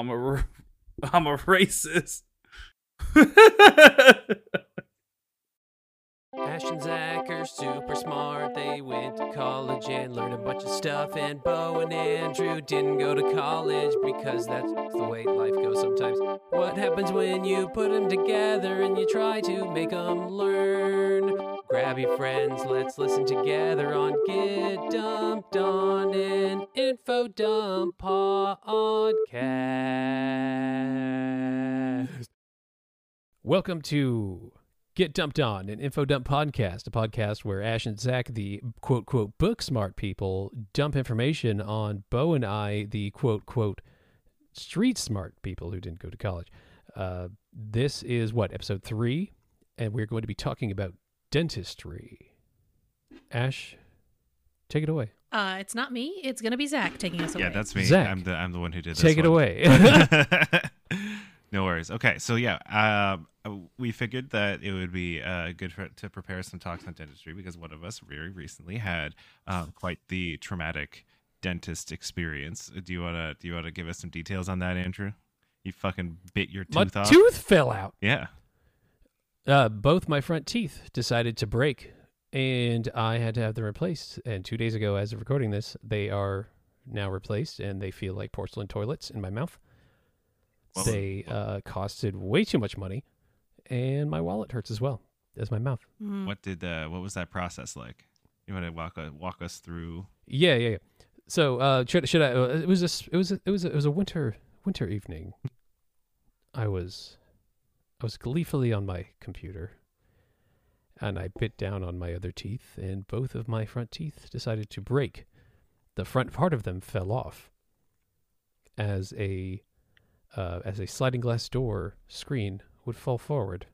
I'm a I'm a racist. Ash and Zac are super smart. They went to college and learned a bunch of stuff. And Bo and Andrew didn't go to college because that's the way life goes sometimes. What happens when you put them together and you try to make them learn? Grab your friends, let's listen together on Get Dumped on an Info Dump podcast. Welcome to Get Dumped On, an info dump podcast, a podcast where Ash and Zac, the quote, quote, book smart people, dump information on Bo and I, the quote, quote, street smart people who didn't go to college. Uh, this is what, episode three? And we're going to be talking about dentistry. Ash, take it away. Uh, it's not me. It's gonna be Zac taking us away. Yeah, that's me. Zac, I'm the I'm the one who did this. Take it one. away. no worries. Okay, so yeah, um, we figured that it would be uh, good for, to prepare some talks on dentistry because one of us very recently had um, quite the traumatic dentist experience. Do you wanna do you wanna give us some details on that, Andrew? You fucking bit your my tooth off. tooth fell out. Yeah. Uh, both my front teeth decided to break, and I had to have them replaced. And two days ago, as of recording this, they are now replaced, and they feel like porcelain toilets in my mouth. Well- they uh, costed way too much money, and my wallet hurts as well as my mouth. Mm. What did uh, what was that process like? You want to walk uh, walk us through? Yeah, yeah, yeah. So uh, should should I? Uh, it was a s- it was a, it was a, it was a winter winter evening. I was I was gleefully on my computer, and I bit down on my other teeth, and both of my front teeth decided to break. The front part of them fell off as a uh, as a sliding glass door screen would fall forward.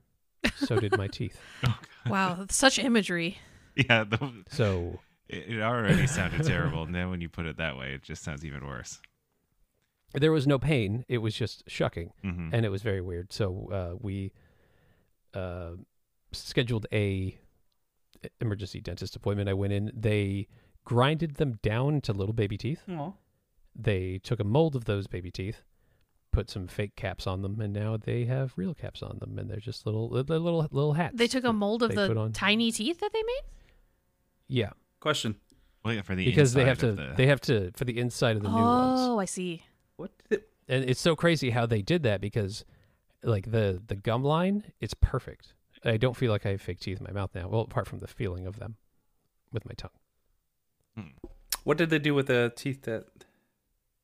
So did my teeth. Wow, such imagery. Yeah, the, So it it already sounded terrible, and then when you put it that way, it just sounds even worse. There was no pain; it was just shucking. hmm and it was very weird. So uh, we uh, scheduled a emergency dentist appointment. I went in. They grinded them down to little baby teeth. Aw. They took a mold of those baby teeth, put some fake caps on them, and now they have real caps on them, and they're just little they're little little hats. They took a mold of the on. tiny teeth that they made. Yeah, Question: Well, yeah, for the because they have to the- they have to for the inside of the new ones. oh, I see. What? Did it, and it's so crazy how they did that because like the the gum line it's perfect i don't feel like i have fake teeth in my mouth now well apart from the feeling of them with my tongue hmm. what did they do with the teeth that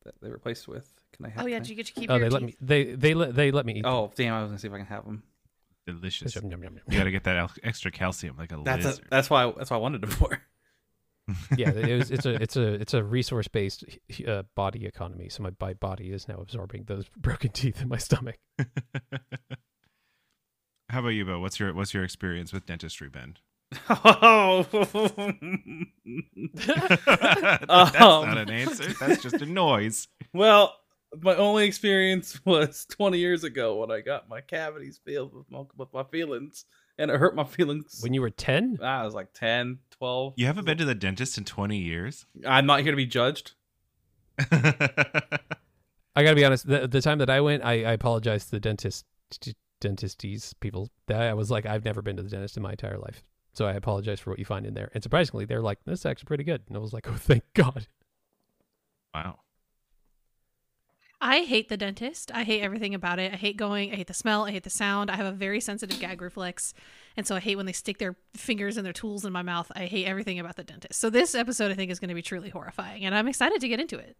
that they replaced with? Can I have? Oh yeah, did you get to keep oh your they let me they they let they let me eat Oh damn! I was gonna see if I can have them. delicious. them. Yum, yum, yum. You got to get that extra calcium, like a That's a, lizard. that's why that's why I wanted them for. Yeah it was, it's a it's a it's a resource based uh, body economy so my by body is now absorbing those broken teeth in my stomach How about you, Bo? What's your what's your experience with dentistry, Ben? oh, That's Um. not an answer. That's just a noise. well, my only experience was 20 years ago when I got my cavities filled with my, with my feelings, and it hurt my feelings. when you were 10 I was like 10, 12. You haven't been to the dentist in twenty years. I'm not here to be judged. i gotta be honest the, the time that i went i, I apologized to the dentist to dentisties people that i was like i've never been to the dentist in my entire life so i apologize for what you find in there and surprisingly they're like this is actually pretty good and i was like oh thank god wow. I hate the dentist. I hate everything about it. I hate going. I hate the smell. I hate the sound. I have a very sensitive gag reflex, and so I hate when they stick their fingers and their tools in my mouth. I hate everything about the dentist. So this episode, I think, is going to be truly horrifying, and I'm excited to get into it.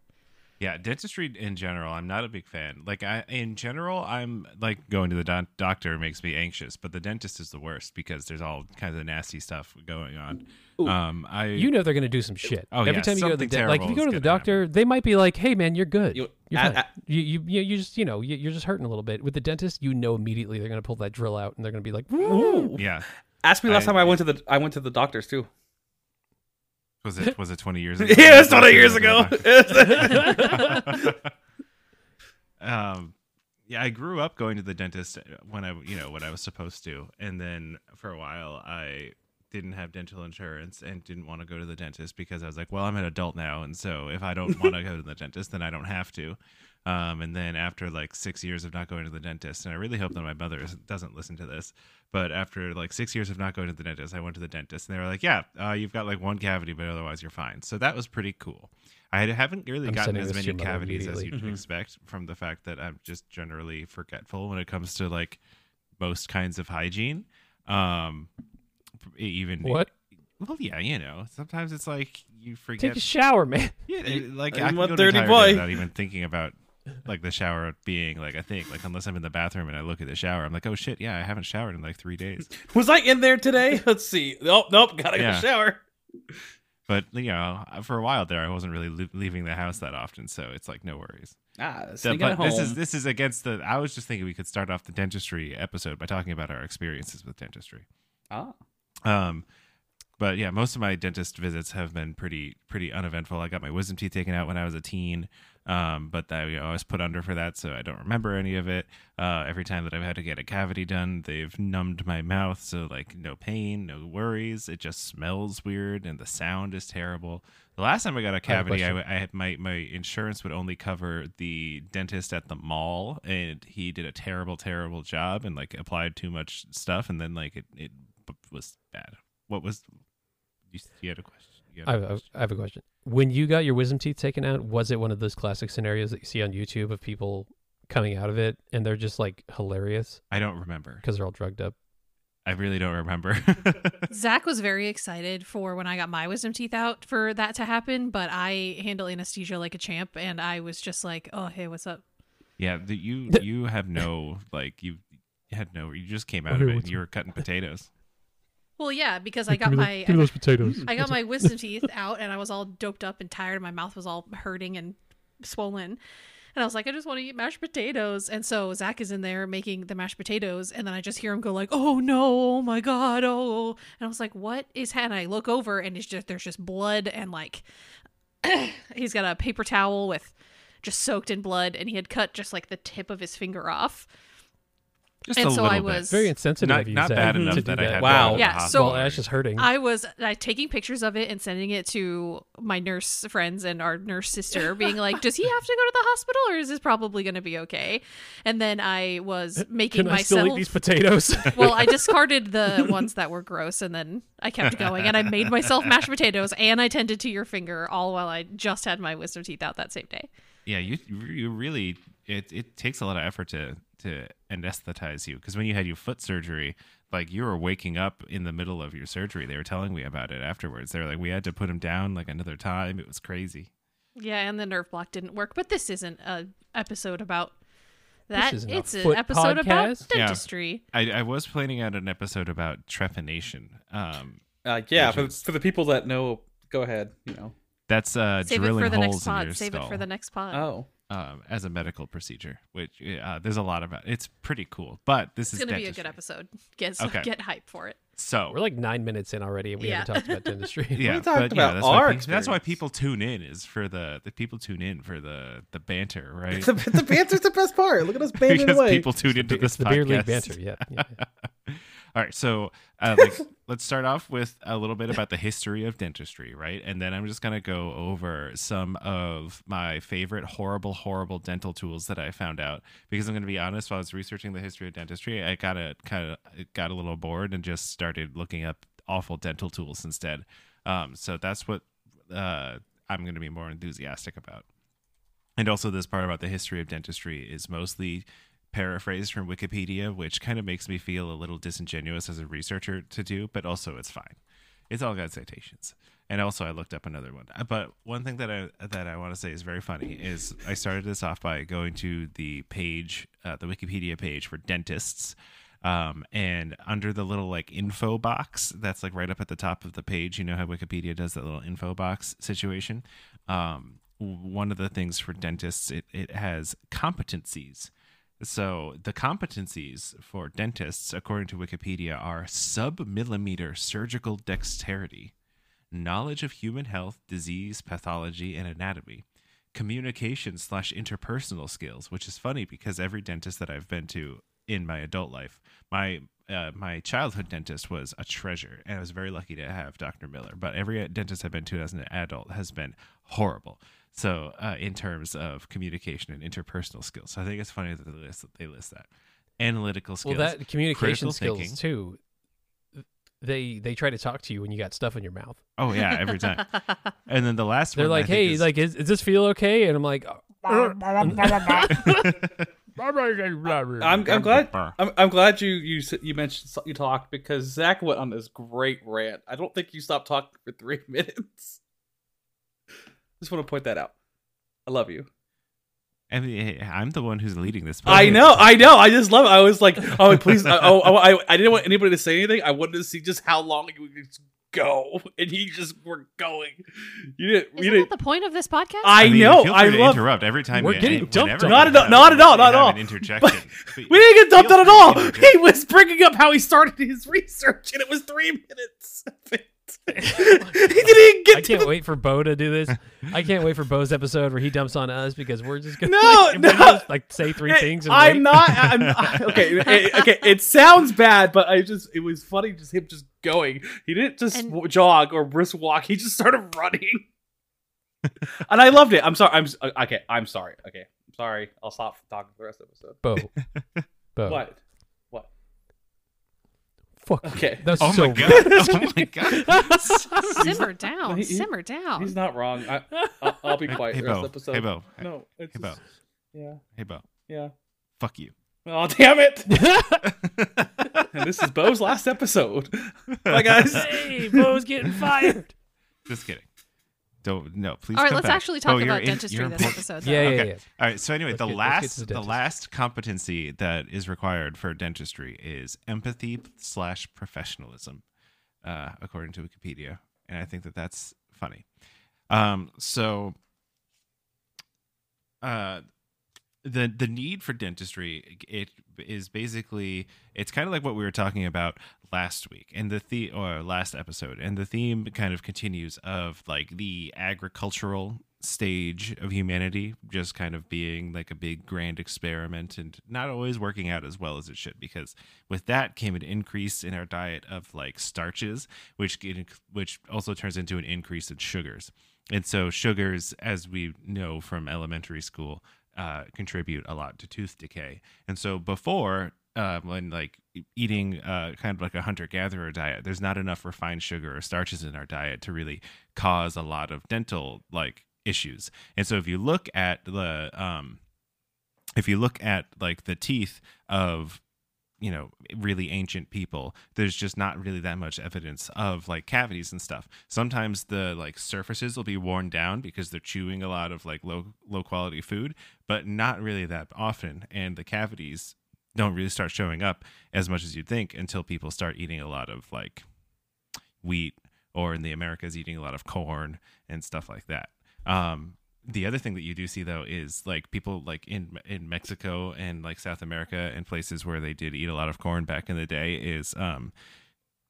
Yeah, dentistry in general, I'm not a big fan. Like, I in general, I'm like going to the don- doctor makes me anxious, but the dentist is the worst because there's all kinds of nasty stuff going on. Ooh. Um, I you know they're going to do some shit Oh, every yeah, time you go to the something dentist like if you go to the gonna doctor they might be like hey man you're good You- you're a- fine. a- you, you you you just you know you, you're just hurting a little bit with the dentist you know immediately they're going to pull that drill out and they're going to be like Ooh. yeah. Ask me last I- time I went to the I went to the doctors too. Was it was it 20 years ago? yeah, it's 20 years ago. um yeah i grew up going to the dentist when i you know when i was supposed to and then for a while i didn't have dental insurance and didn't want to go to the dentist because i was like well i'm an adult now and so if i don't want to go to the dentist then i don't have to Um, and then after like six years of not going to the dentist, and I really hope that my mother doesn't listen to this, but after like six years of not going to the dentist, I went to the dentist, and they were like, "Yeah, uh, you've got like one cavity, but otherwise you're fine." So that was pretty cool. I haven't really I'm gotten as many cavities as you'd Mhm. expect from the fact that I'm just generally forgetful when it comes to like most kinds of hygiene. Um, even What? Well, yeah, you know, sometimes it's like you forget. Take a shower, man. yeah, like I'm I can a go an dirty entire boy. day without even thinking about like the shower being like a thing. Like unless I'm in the bathroom and I look at the shower, I'm like, oh shit, yeah, I haven't showered in like three days. Was I in there today? Let's see. Oh, nope. Gotta go shower. But you know, for a while there, I wasn't really le- leaving the house that often, so it's like no worries. Ah, So, sneaking but this is this is against the. I was just thinking we could start off the dentistry episode by talking about our experiences with dentistry. ah. Um, but yeah, most of my dentist visits have been pretty pretty uneventful. I got my wisdom teeth taken out when I was a teen, um, but I, you know, I was put under for that, so I don't remember any of it. Uh, every time that I've had to get a cavity done, they've numbed my mouth, so like no pain, no worries. It just smells weird, and the sound is terrible. The last time I got a I have a cavity. I had my my insurance would only cover the dentist at the mall, and he did a terrible, terrible job, and like applied too much stuff, and then like it it was bad. What was you, you had a question? You had I a have. I have a question. When you got your wisdom teeth taken out, was it one of those classic scenarios that you see on YouTube of people coming out of it and they're just like hilarious I don't remember. because they're all drugged up? I really don't remember. Zac was very excited for when I got my wisdom teeth out for that to happen, but I handle anesthesia like a champ, and I was just like, "Oh, hey, what's up?" yeah, the, you you have no like you had no. You just came out Okay, of it. and You were cutting potatoes. Well, yeah, because I got my those potatoes. I got my wisdom teeth out, and I was all doped up and tired, and my mouth was all hurting and swollen. And I was like, I just want to eat mashed potatoes. And so Zac is in there making the mashed potatoes, and then I just hear him go like, "Oh no, oh my god, oh!" And I was like, "What is?" And I look over, and it's just there's just blood and like he's got a paper towel with just soaked in blood, and he had cut just like the tip of his finger off. Just And a so little I bit. was- Very insensitive not of you, not Zac, bad to enough do that I had Wow. to go to the Yeah, so- hospital well, or that's just hurting. I was uh, taking pictures of it and sending it to my nurse friends and our nurse sister, being like, "Does he have to go to the hospital, or is this probably going to be okay?" And then I was making Can I still myself. eat these potatoes? well, I discarded the ones that were gross, and then I kept going, and I made myself mashed potatoes, and I tended to your finger, all while I just had my wisdom teeth out that same day. yeah, you you really it it takes a lot of effort to to anesthetize you because when you had your foot surgery, like you were waking up in the middle of your surgery. They were telling me about it afterwards. They were like, we had to put him down like another time. It was crazy. Yeah, and the nerve block didn't work, but this isn't a episode about that. isn't a it's an foot episode about podcast? Yeah. dentistry. I, I was planning out an episode about trepanation. Um, Uh, yeah, for, is- for the people that know, go ahead. You know. that's uh, Save it drilling for the holes next in pod. your Save skull it for the next pod. Oh. Um, as a medical procedure. Which uh, there's a lot about. It's pretty cool, but this It's is gonna be a good episode. Get Okay. get hype for it. So We're like nine minutes in already, and we Yeah. haven't talked about dentistry. yeah, we talked but, yeah, about that's our why pe- that's why people tune in is for the the people tune in for the the banter, right? the, the banter's the best part. Look at us bantering because away. people tune into this the beer league banter. Yeah, yeah, yeah. All right, so uh, like, let's start off with a little bit about the history of dentistry, right? And then I'm just gonna go over some of my favorite horrible, horrible dental tools that I found out. Because I'm gonna be honest, while I was researching the history of dentistry, I got a kind of got a little bored and just started looking up awful dental tools instead. Um, so that's what uh, I'm gonna be more enthusiastic about. And also, this part about the history of dentistry is mostly paraphrased from Wikipedia, which kind of makes me feel a little disingenuous as a researcher to do, but also it's fine. It's all got citations. And also, I looked up another one. Uh, But one thing that I that I want to say is very funny is I started this off by going to the page, uh, the Wikipedia page for dentists, um, and under the little like info box that's like right up at the top of the page, you know how Wikipedia does that little info box situation. Um, one of the things for dentists, it, it has competencies. So the competencies for dentists, according to Wikipedia, are sub-millimeter surgical dexterity, knowledge of human health, disease, pathology, and anatomy, communication slash interpersonal skills, which is funny because every dentist that I've been to in my adult life, my uh, my childhood dentist was a treasure, and I was very lucky to have Dr. Miller. But every dentist I've been to as an adult has been horrible. So, uh, in terms of communication and interpersonal skills, so I think it's funny that they list they list that analytical skills. Well, that communication skills thinking. too. They they try to talk to you when you got stuff in your mouth. Oh yeah, every time. and then the last one They're one, like, "Hey, is- like, is, does this feel okay?" And I'm like, I'm I'm glad I'm, I'm glad you you you mentioned you talked because Zac went on this great rant. I don't think you stopped talking for three minutes. Just want to point that out. I love you. I mean, eh, I'm the one who's leading this. I know, I know. I just love it. I was like, oh, please. I, oh, oh, I, I didn't want anybody to say anything. I wanted to see just how long you would just go, and you just were going. You didn't. you Isn't didn't. that the point of this podcast? I, mean, know. Feel I to love. interrupt every time. We're you, getting dumped on. Not at all- not at all, not at all. An interjection. But We didn't get dumped on at all. He was bringing up how he started his research, and it was three minutes. of it. he didn't even get I to can't wait for Bo to do this. I can't wait for Bo's episode where he dumps on us because we're just gonna No, we're no. just, like say three Hey, things. And I'm wait. not. I'm not- okay. it- okay. It sounds bad, but I just it was funny just him just going. He didn't just And- jog or brisk walk. He just started running, and I loved it. I'm sorry. I'm uh, okay. I'm sorry. Okay. I'm sorry. I'll stop talking for the rest of the episode. Bo. Bo. What? What? Fuck. you. Okay. That's Oh so my god! Oh my god! simmer down, he- he- simmer down. He's not wrong. I, I'll, I'll be quiet. Hey the rest Bo. of episode. Hey Bo. No. It's Hey Bo. Yeah. Hey Bo. Yeah. Fuck you. Oh damn it! and this is Bo's last episode. Bye guys. hey, Bo's getting fired. Just kidding. Don't no. Please. All right, come let's back. actually talk Bo, you're about in- dentistry you're this episode. Yeah, though. yeah, Okay. yeah. All right. So anyway, Let's the get- let's get to last the the last competency that is required for dentistry is empathy slash professionalism, uh, according to Wikipedia, and I think that that's funny. Um, so, uh, the the need for dentistry it is basically it's kind of like what we were talking about last week and the the or last episode and the theme kind of continues of like the agricultural stage of humanity just kind of being like a big grand experiment and not always working out as well as it should because with that came an increase in our diet of like starches which which also turns into an increase in sugars and so sugars as we know from elementary school uh, contribute a lot to tooth decay. And so before, uh, when like eating uh, kind of like a hunter gatherer diet, there's not enough refined sugar or starches in our diet to really cause a lot of dental like issues. And so if you look at the um, if you look at like the teeth of you know really ancient people there's just not really that much evidence of like cavities and stuff sometimes the like surfaces will be worn down because they're chewing a lot of like low low quality food but not really that often and the cavities don't really start showing up as much as you'd think until people start eating a lot of like wheat or in the americas eating a lot of corn and stuff like that. Um the other thing that you do see though is like people like in in Mexico and like South America and places where they did eat a lot of corn back in the day is um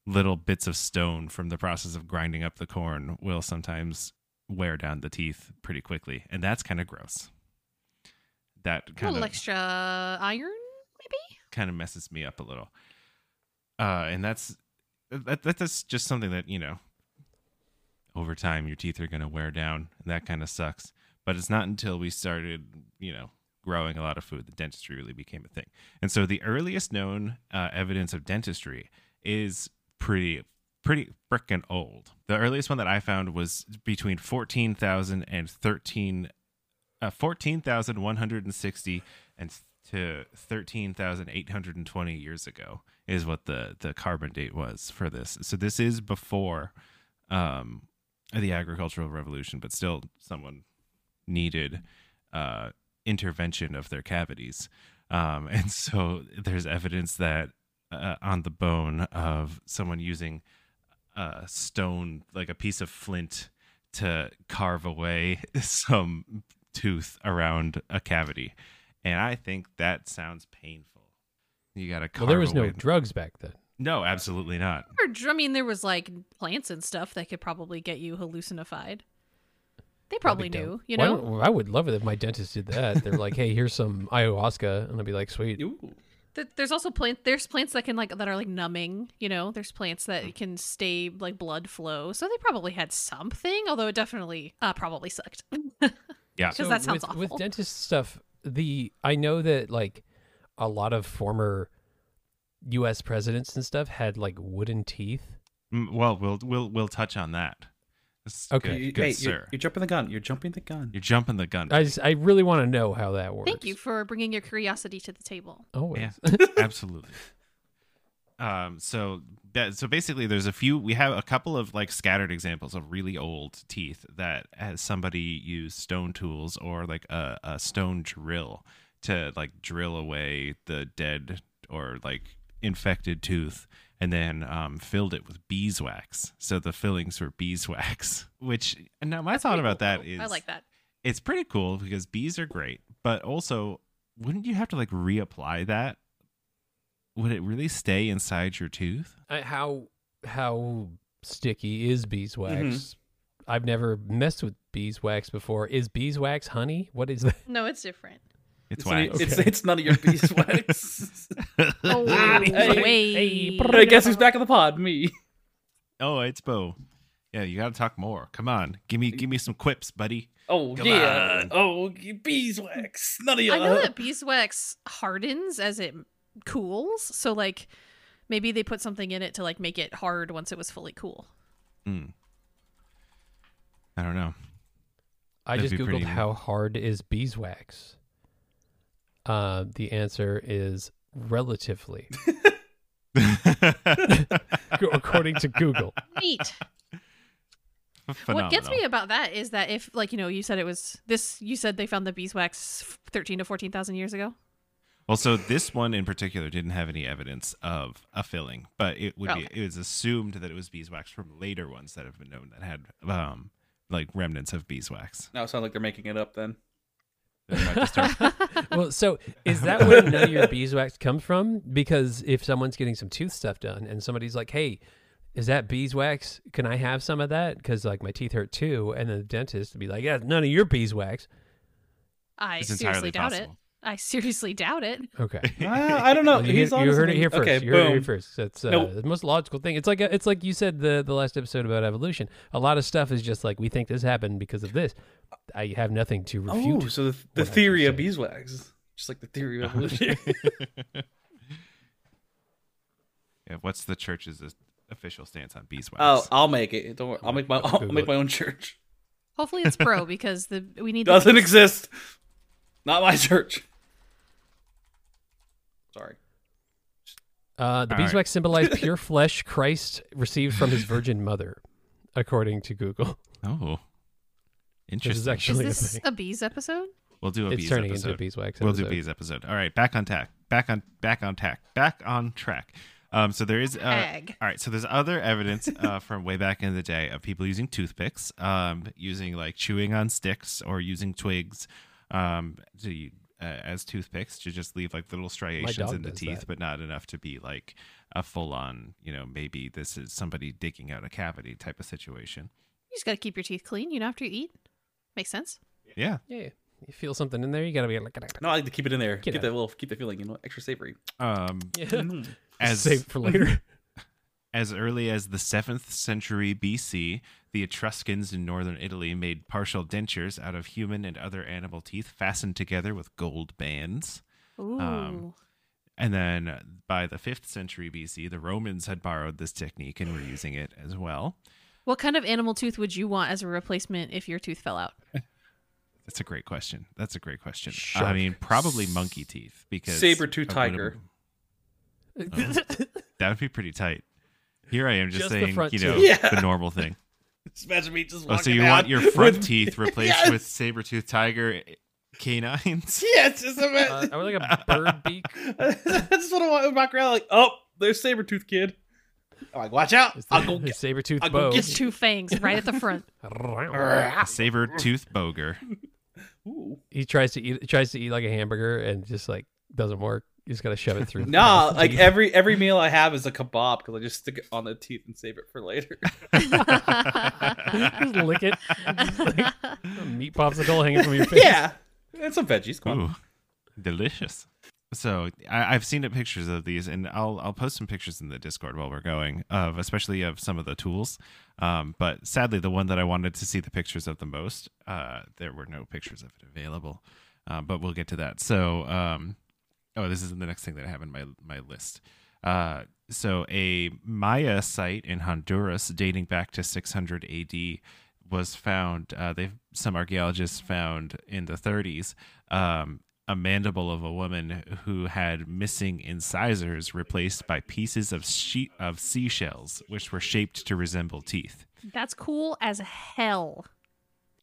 little bits of stone from the process of grinding up the corn will sometimes wear down the teeth pretty quickly and that's kind of gross. That kind little of extra iron, maybe. kind of messes me up a little. Uh and that's that, that that's just something that you know over time your teeth are going to wear down and that kind of sucks. But it's not until we started you know growing a lot of food that dentistry really became a thing. And so the earliest known uh, evidence of dentistry is pretty pretty frickin' old. The earliest one that i found was between 14000 and 13 uh, 14160 and to 13,820 years ago is what the the carbon date was for this. So this is before um the agricultural revolution, but still someone needed uh intervention of their cavities. Um and so there's evidence that uh, on the bone of someone using a stone like a piece of flint to carve away some tooth around a cavity. And I think that sounds painful. You got to carve Well, there was no away- drugs back then. No, absolutely not. Or, I mean, there was like plants and stuff that could probably get you hallucinified. They probably knew, dope. you know. don't- I would love it if my dentist did that. They're like, "Hey, here's some ayahuasca," and I'd be like, "Sweet." Ooh. Th- There's also plant. There's plants that can like that are like numbing. You know, there's plants that can stay like blood flow. So they probably had something, although it definitely uh, probably sucked. Yeah. 'Cause that sounds with, awful. With dentist stuff, the I know that like a lot of former U.S. presidents and stuff had like wooden teeth. Mm, Well, we'll we'll we'll touch on that. This is Okay. good, You- good hey, sir. you're, you're jumping the gun. You're jumping the gun. You're jumping the gun. I just I really want to know how that works. Thank you for bringing your curiosity to the table. Always. Yeah, absolutely. Um. So that so basically, there's a few. We have a couple of like scattered examples of really old teeth that has somebody used stone tools or like a, a stone drill to like drill away the dead or like infected tooth and then um, filled it with beeswax. So the fillings were beeswax. Which now my thought about cool, that is I like that. it's pretty cool because bees are great, but also wouldn't you have to like reapply that? Would it really stay inside your tooth? I, how how sticky is beeswax? Mhm. I've never messed with beeswax before. Is beeswax honey? What is that? No, it's different. It's, It's, wax. it's, Okay. it's none of your beeswax. Oh, Hey, wait. I guess who's back in the pod? Me. oh, it's Bo. Yeah, you got to talk more. Come on, give me give me some quips, buddy. Oh Come yeah. on. Oh beeswax. None of your. I know that beeswax hardens as it cools, so like maybe they put something in it to like make it hard once it was fully cool. Mm. I don't know. I That'd just googled pretty- how hard is beeswax. Uh, the answer is relatively, according to Google. Neat. Phenomenal. What gets me about that is that if like you know you said it was this you said they found the beeswax thirteen to fourteen thousand years ago. Well, so this one in particular didn't have any evidence of a filling, but it would be it was assumed that it was beeswax from later ones that have been known that had um like remnants of beeswax. Now it sounds like they're making it up then. They might just start- Well, so is that where none of your beeswax comes from? Because if someone's getting some tooth stuff done and somebody's like, "Hey, is that beeswax? Can I have some of that? Because like my teeth hurt too," and the dentist would be like, "Yeah, none of your beeswax." I it's seriously doubt possible. it. I seriously doubt it. Okay. I, I don't know. Well, you, He's you heard it here first. Okay, you heard it here first. That's uh, Nope. the most logical thing. It's like a, it's like you said the the last episode about evolution. A lot of stuff is just like we think this happened because of this. I have nothing to refute. Oh, so the, the what I theory of said. beeswax, just like the theory of evolution. yeah, what's the church's official stance on beeswax? oh, I'll make it. Don't worry. I'll make my I'll Google make it. my own church. Hopefully it's pro because the we need the Doesn't peace. exist. Not my church. Sorry. Uh, the All right. beeswax symbolized pure flesh Christ received from his virgin mother, according to Google. oh, This interesting. is Is actually a this thing. a bees episode? we'll do a It's bees turning episode. into a beeswax. We'll do episode. bees episode. All right, back on tack. Back on back on tack. Back on track. Um, so there is uh, Ag. all right. So there's other evidence uh, from way back in the day of people using toothpicks, um, using like chewing on sticks or using twigs, um, to uh, as toothpicks to just leave like little striations in the teeth, that. but not enough to be like a full on. You know, maybe this is somebody digging out a cavity type of situation. You just got to keep your teeth clean. You know after you eat. Makes sense. Yeah. Yeah, you feel something in there, you gotta be like, No, I like to keep it in there. Get Get that little, keep the feeling, you know, extra savory. Um, yeah. As save for later. As early as the 7th century BC, the Etruscans in northern Italy made partial dentures out of human and other animal teeth fastened together with gold bands. Ooh. Um, And then by the 5th century BC, the Romans had borrowed this technique and were using it as well. what kind of animal tooth would you want as a replacement if your tooth fell out? That's a great question. That's a great question. I mean, probably monkey teeth because Saber-tooth I would've- tiger. That would be pretty tight. Here I am just, Just saying, you know. Yeah. the normal thing. Just imagine me just Oh, so you down want your front with- teeth replaced Yes! with saber-tooth tiger canines? Yes, just uh, imagine. I would like a bird beak. I just want to walk around like, oh, there's saber tooth kid. I'm like, watch out! I'll go get. saber tooth I'll go bow. get Just two fangs right at the front. A saber-tooth boger. Ooh. he tries to eat tries to eat like a hamburger and just like doesn't work. You just gotta shove it through. Nah, the like teeth. every every meal I have is a kebab because I just stick it on the teeth and save it for later. just lick it. Just, like, a meat popsicle hanging from your face. yeah, and some veggies. Come on. Delicious. so I, I've seen the pictures of these, and I'll I'll post some pictures in the Discord while we're going of especially of some of the tools. Um, but sadly, the one that I wanted to see the pictures of the most, uh, there were no pictures of it available. Uh, but we'll get to that. So, um, oh, this is the next thing that I have in my my list. Uh, so a Maya site in Honduras dating back to 600 AD was found. Uh, they some archaeologists found in the 30s um, a mandible of a woman who had missing incisors replaced by pieces of sheet of seashells, which were shaped to resemble teeth. That's cool as hell.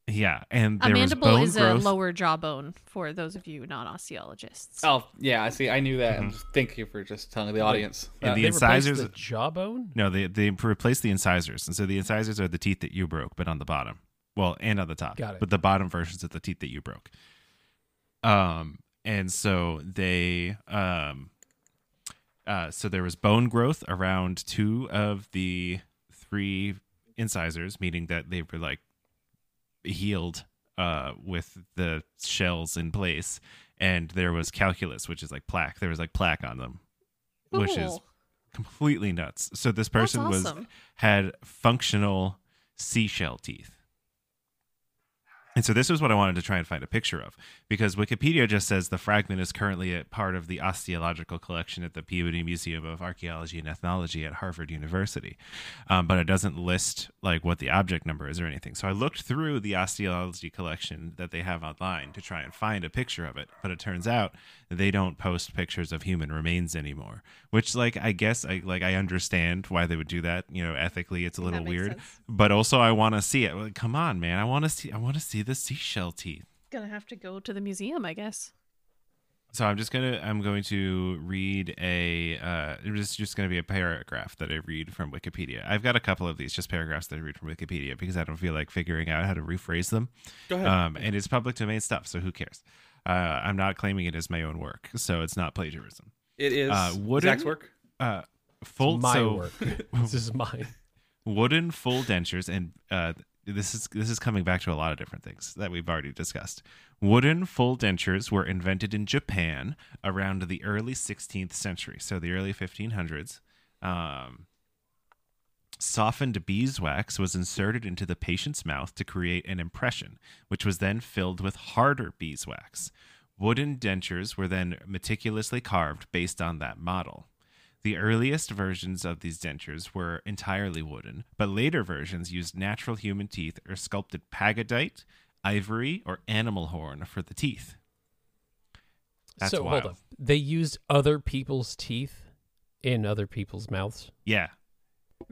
Yeah, and A there was mandible bone is growth. a lower jawbone for those of you not osteologists. Oh yeah, I see. I knew that. and Thank you for just telling the audience. And Uh, the They replaced incisors- the jawbone. No, they they replaced the incisors, and so the incisors are the teeth that you broke, but on the bottom. Well, and on the top. Got it. But the bottom versions of the teeth that you broke. Um, and so they um, uh, so there was bone growth around two of the three incisors, meaning that they were like healed uh with the shells in place, and there was calculus, which is like plaque. There was like plaque on them, which is completely nuts. So this person was had functional seashell teeth. And so this was what I wanted to try and find a picture of because Wikipedia just says the fragment is currently a part of the osteological collection at the Peabody Museum of Archaeology and Ethnology at Harvard University, um, but it doesn't list like what the object number is or anything. So I looked through the osteology collection that they have online to try and find a picture of it, but it turns out they don't post pictures of human remains anymore. Which, like, I guess I like I understand why they would do that. You know, ethically, it's a little weird sense. but also I want to see it. Like, come on, man! I want to see. I want to see the seashell teeth. Gonna have to go to the museum, I guess. So I'm just gonna. I'm going to read a. Uh, it's just going to be a paragraph that I read from Wikipedia. I've got a couple of these, just paragraphs that I read from Wikipedia because I don't feel like figuring out how to rephrase them. Go ahead. Um, and it's public domain stuff, so who cares? Uh, I'm not claiming it as my own work, so it's not plagiarism. it is uh, wooden- Zac's work. Uh, full my so, work. this is mine. wooden full dentures and uh, this is this is coming back to a lot of different things that we've already discussed. Wooden full dentures were invented in japan around the early 16th century so the early 1500s um, softened beeswax was inserted into the patient's mouth to create an impression which was then filled with harder beeswax. Wooden dentures were then meticulously carved based on that model the earliest versions of these dentures were entirely wooden, but later versions used natural human teeth or sculpted pagodite, ivory, or animal horn for the teeth. That's so wild. hold up. They used other people's teeth in other people's mouths. Yeah.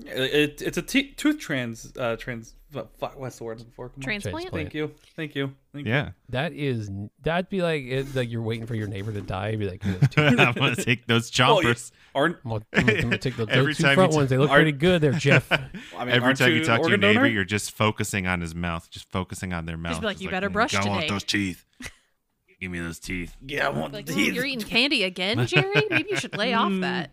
It, it's a tooth trans uh trans fu- fuck, what's the word I'm for? Transplant. Transplant. Thank you. Thank you. Thank you. Yeah. That is that'd be like it, like you're waiting for your neighbor to die. You'd be like, those teeth. I'm going to take those Oh, yeah. chompers. Aren't I'm gonna, I'm gonna- take those, Every those two time you front t- ones. They look Are- pretty good there, Jeff. I mean, Every time you an talk to your neighbor, donor? you're just focusing on his mouth, just focusing on their mouth. be like, Just "You better brush "I want those teeth. Give me those teeth. yeah, I want Like, the "Oh, teeth. you're eating candy again, Jerry? Maybe you should lay off that.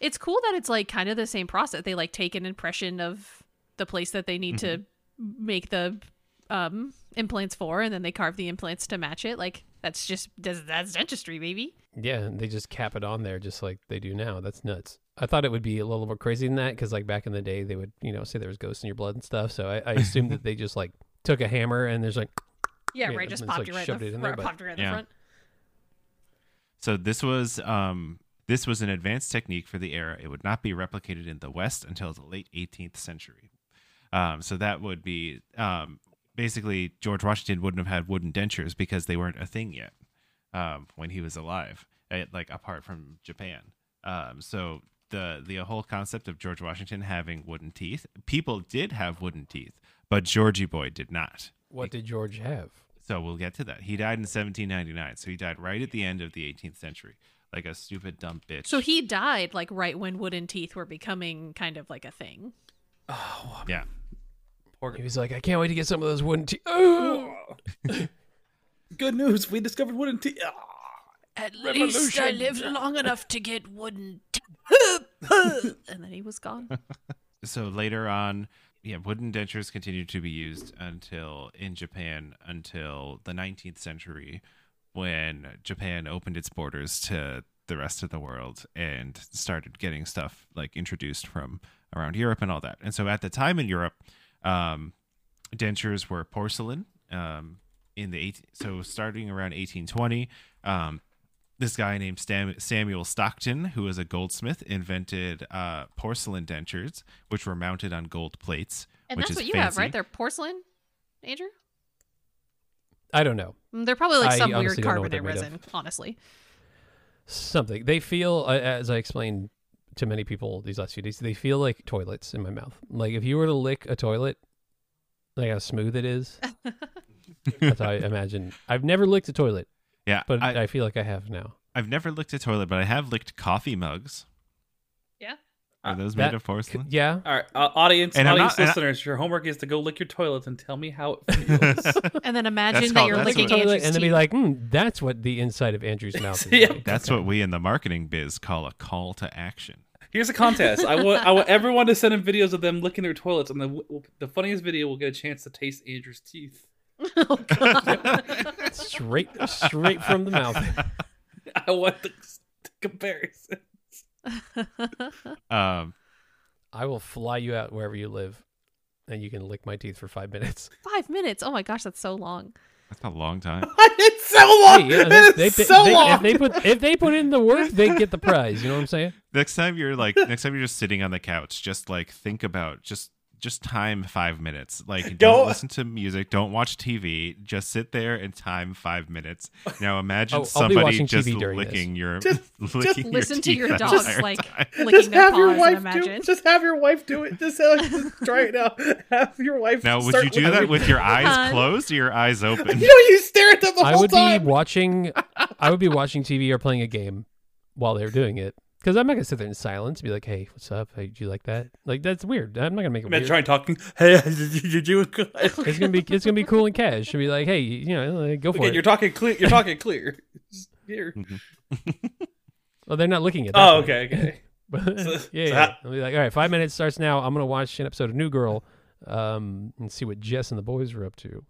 It's cool that it's like kind of the same process. They like take an impression of the place that they need to make the um, implants for, and then they carve the implants to match it. Like that's just that's, that's dentistry, baby. yeah, they just cap it on there just like they do now. That's nuts. I thought it would be a little more crazy than that because like back in the day they would you know say there was ghosts in your blood and stuff. So I, I assumed that they just like took a hammer and there's like Yeah, Yeah, right. Just popped like you right, in shoved the, it in right, there, but- popped you right in Yeah. the front. So this was um this was an advanced technique for the era. It would not be replicated in the West until the late 18th century. Um, so that would be um, basically George Washington wouldn't have had wooden dentures because they weren't a thing yet um, when he was alive, eh, like apart from Japan. Um, so the the whole concept of George Washington having wooden teeth, people did have wooden teeth, but Georgie Boy did not. what did George have? So we'll get to that. He died in 1799. So he died right at the end of the 18th century, like a stupid dumb bitch. So he died like right when wooden teeth were becoming kind of like a thing. Oh yeah. Poor- He was like, I can't wait to get some of those wooden teeth. Oh! Good news. We discovered wooden teeth. Ah! At least I lived long enough to get wooden teeth. and then he was gone. So later on, yeah, wooden dentures continued to be used until in Japan until the 19th century when Japan opened its borders to the rest of the world and started getting stuff like introduced from around Europe and all that. And so at the time in Europe, um, dentures were porcelain. Um, in the eight, so starting around 1820, um, this guy named Stam- Samuel Stockton, who was a goldsmith, invented uh, porcelain dentures, which were mounted on gold plates. And which that's is what you have, right? They're porcelain, Andrew. I don't know. Mm, They're probably like I some weird honestly don't carbonate they're of. resin, honestly. Something they feel, uh, as I explained to many people these last few days, they feel like toilets in my mouth. Like if you were to lick a toilet, like how smooth it is. that's how I imagine. I've never licked a toilet, Yeah, but I, I, feel like I have now. I've never licked a toilet, but I have licked coffee mugs. Yeah. Are those That made of porcelain? Yeah, All right, uh, audience, And I'm audience not- and I- listeners, your homework is to go lick your toilets and tell me how it feels. And then imagine That's that called- you're licking what- toilet, Andrew's and then be like, hmm, that's what the inside of Andrew's mouth is Yeah. like. That's Okay. what we in the marketing biz call a call to action. Here's a contest. I want I want everyone to send in videos of them licking their toilets, and the the funniest video will get a chance to taste Andrew's teeth. oh, God. straight straight from the mouth. I want the, the comparison. Um, I will fly you out wherever you live, and you can lick my teeth for five minutes. Five minutes. Oh my gosh, that's so long. that's a long time. it's so long. Hey, yeah, they- it's they- so they- long. If they put if they put in the work, they get the prize. You know what I'm saying? Next time you're like, next time you're just sitting on the couch, just like think about just just time five minutes. Like don't, Don't- listen to music, don't watch TV. Just sit there and time five minutes. Now imagine Oh, I'll be somebody watching just TV during licking your Just- licking your Listen to your that dogs like time. licking just their have your wife and do imagine. it. Just have your wife do it. Just, uh, just try it now. Have your wife. Now, would start you do licking- that with your eyes Hun. closed or your eyes open? You know, you stare at them the I whole would be watching. I would be watching TV or playing a game while they're doing it. Because I'm not gonna sit there in silence and be like, "Hey, what's up? Hey, do you like that?" Like that's weird. I'm not gonna make it Man, weird. trying talking. Hey, did you? It's gonna be it's gonna be cool and cash. Should be like, "Hey, you know, like, go for Okay, it." you're talking clear. You're talking clear. Here. well, they're not looking at. that Oh, point. okay, okay. But So- yeah, so yeah. how- I'll be like, all right, five minutes starts now. I'm gonna watch an episode of New Girl, um, and see what Jess and the boys are up to.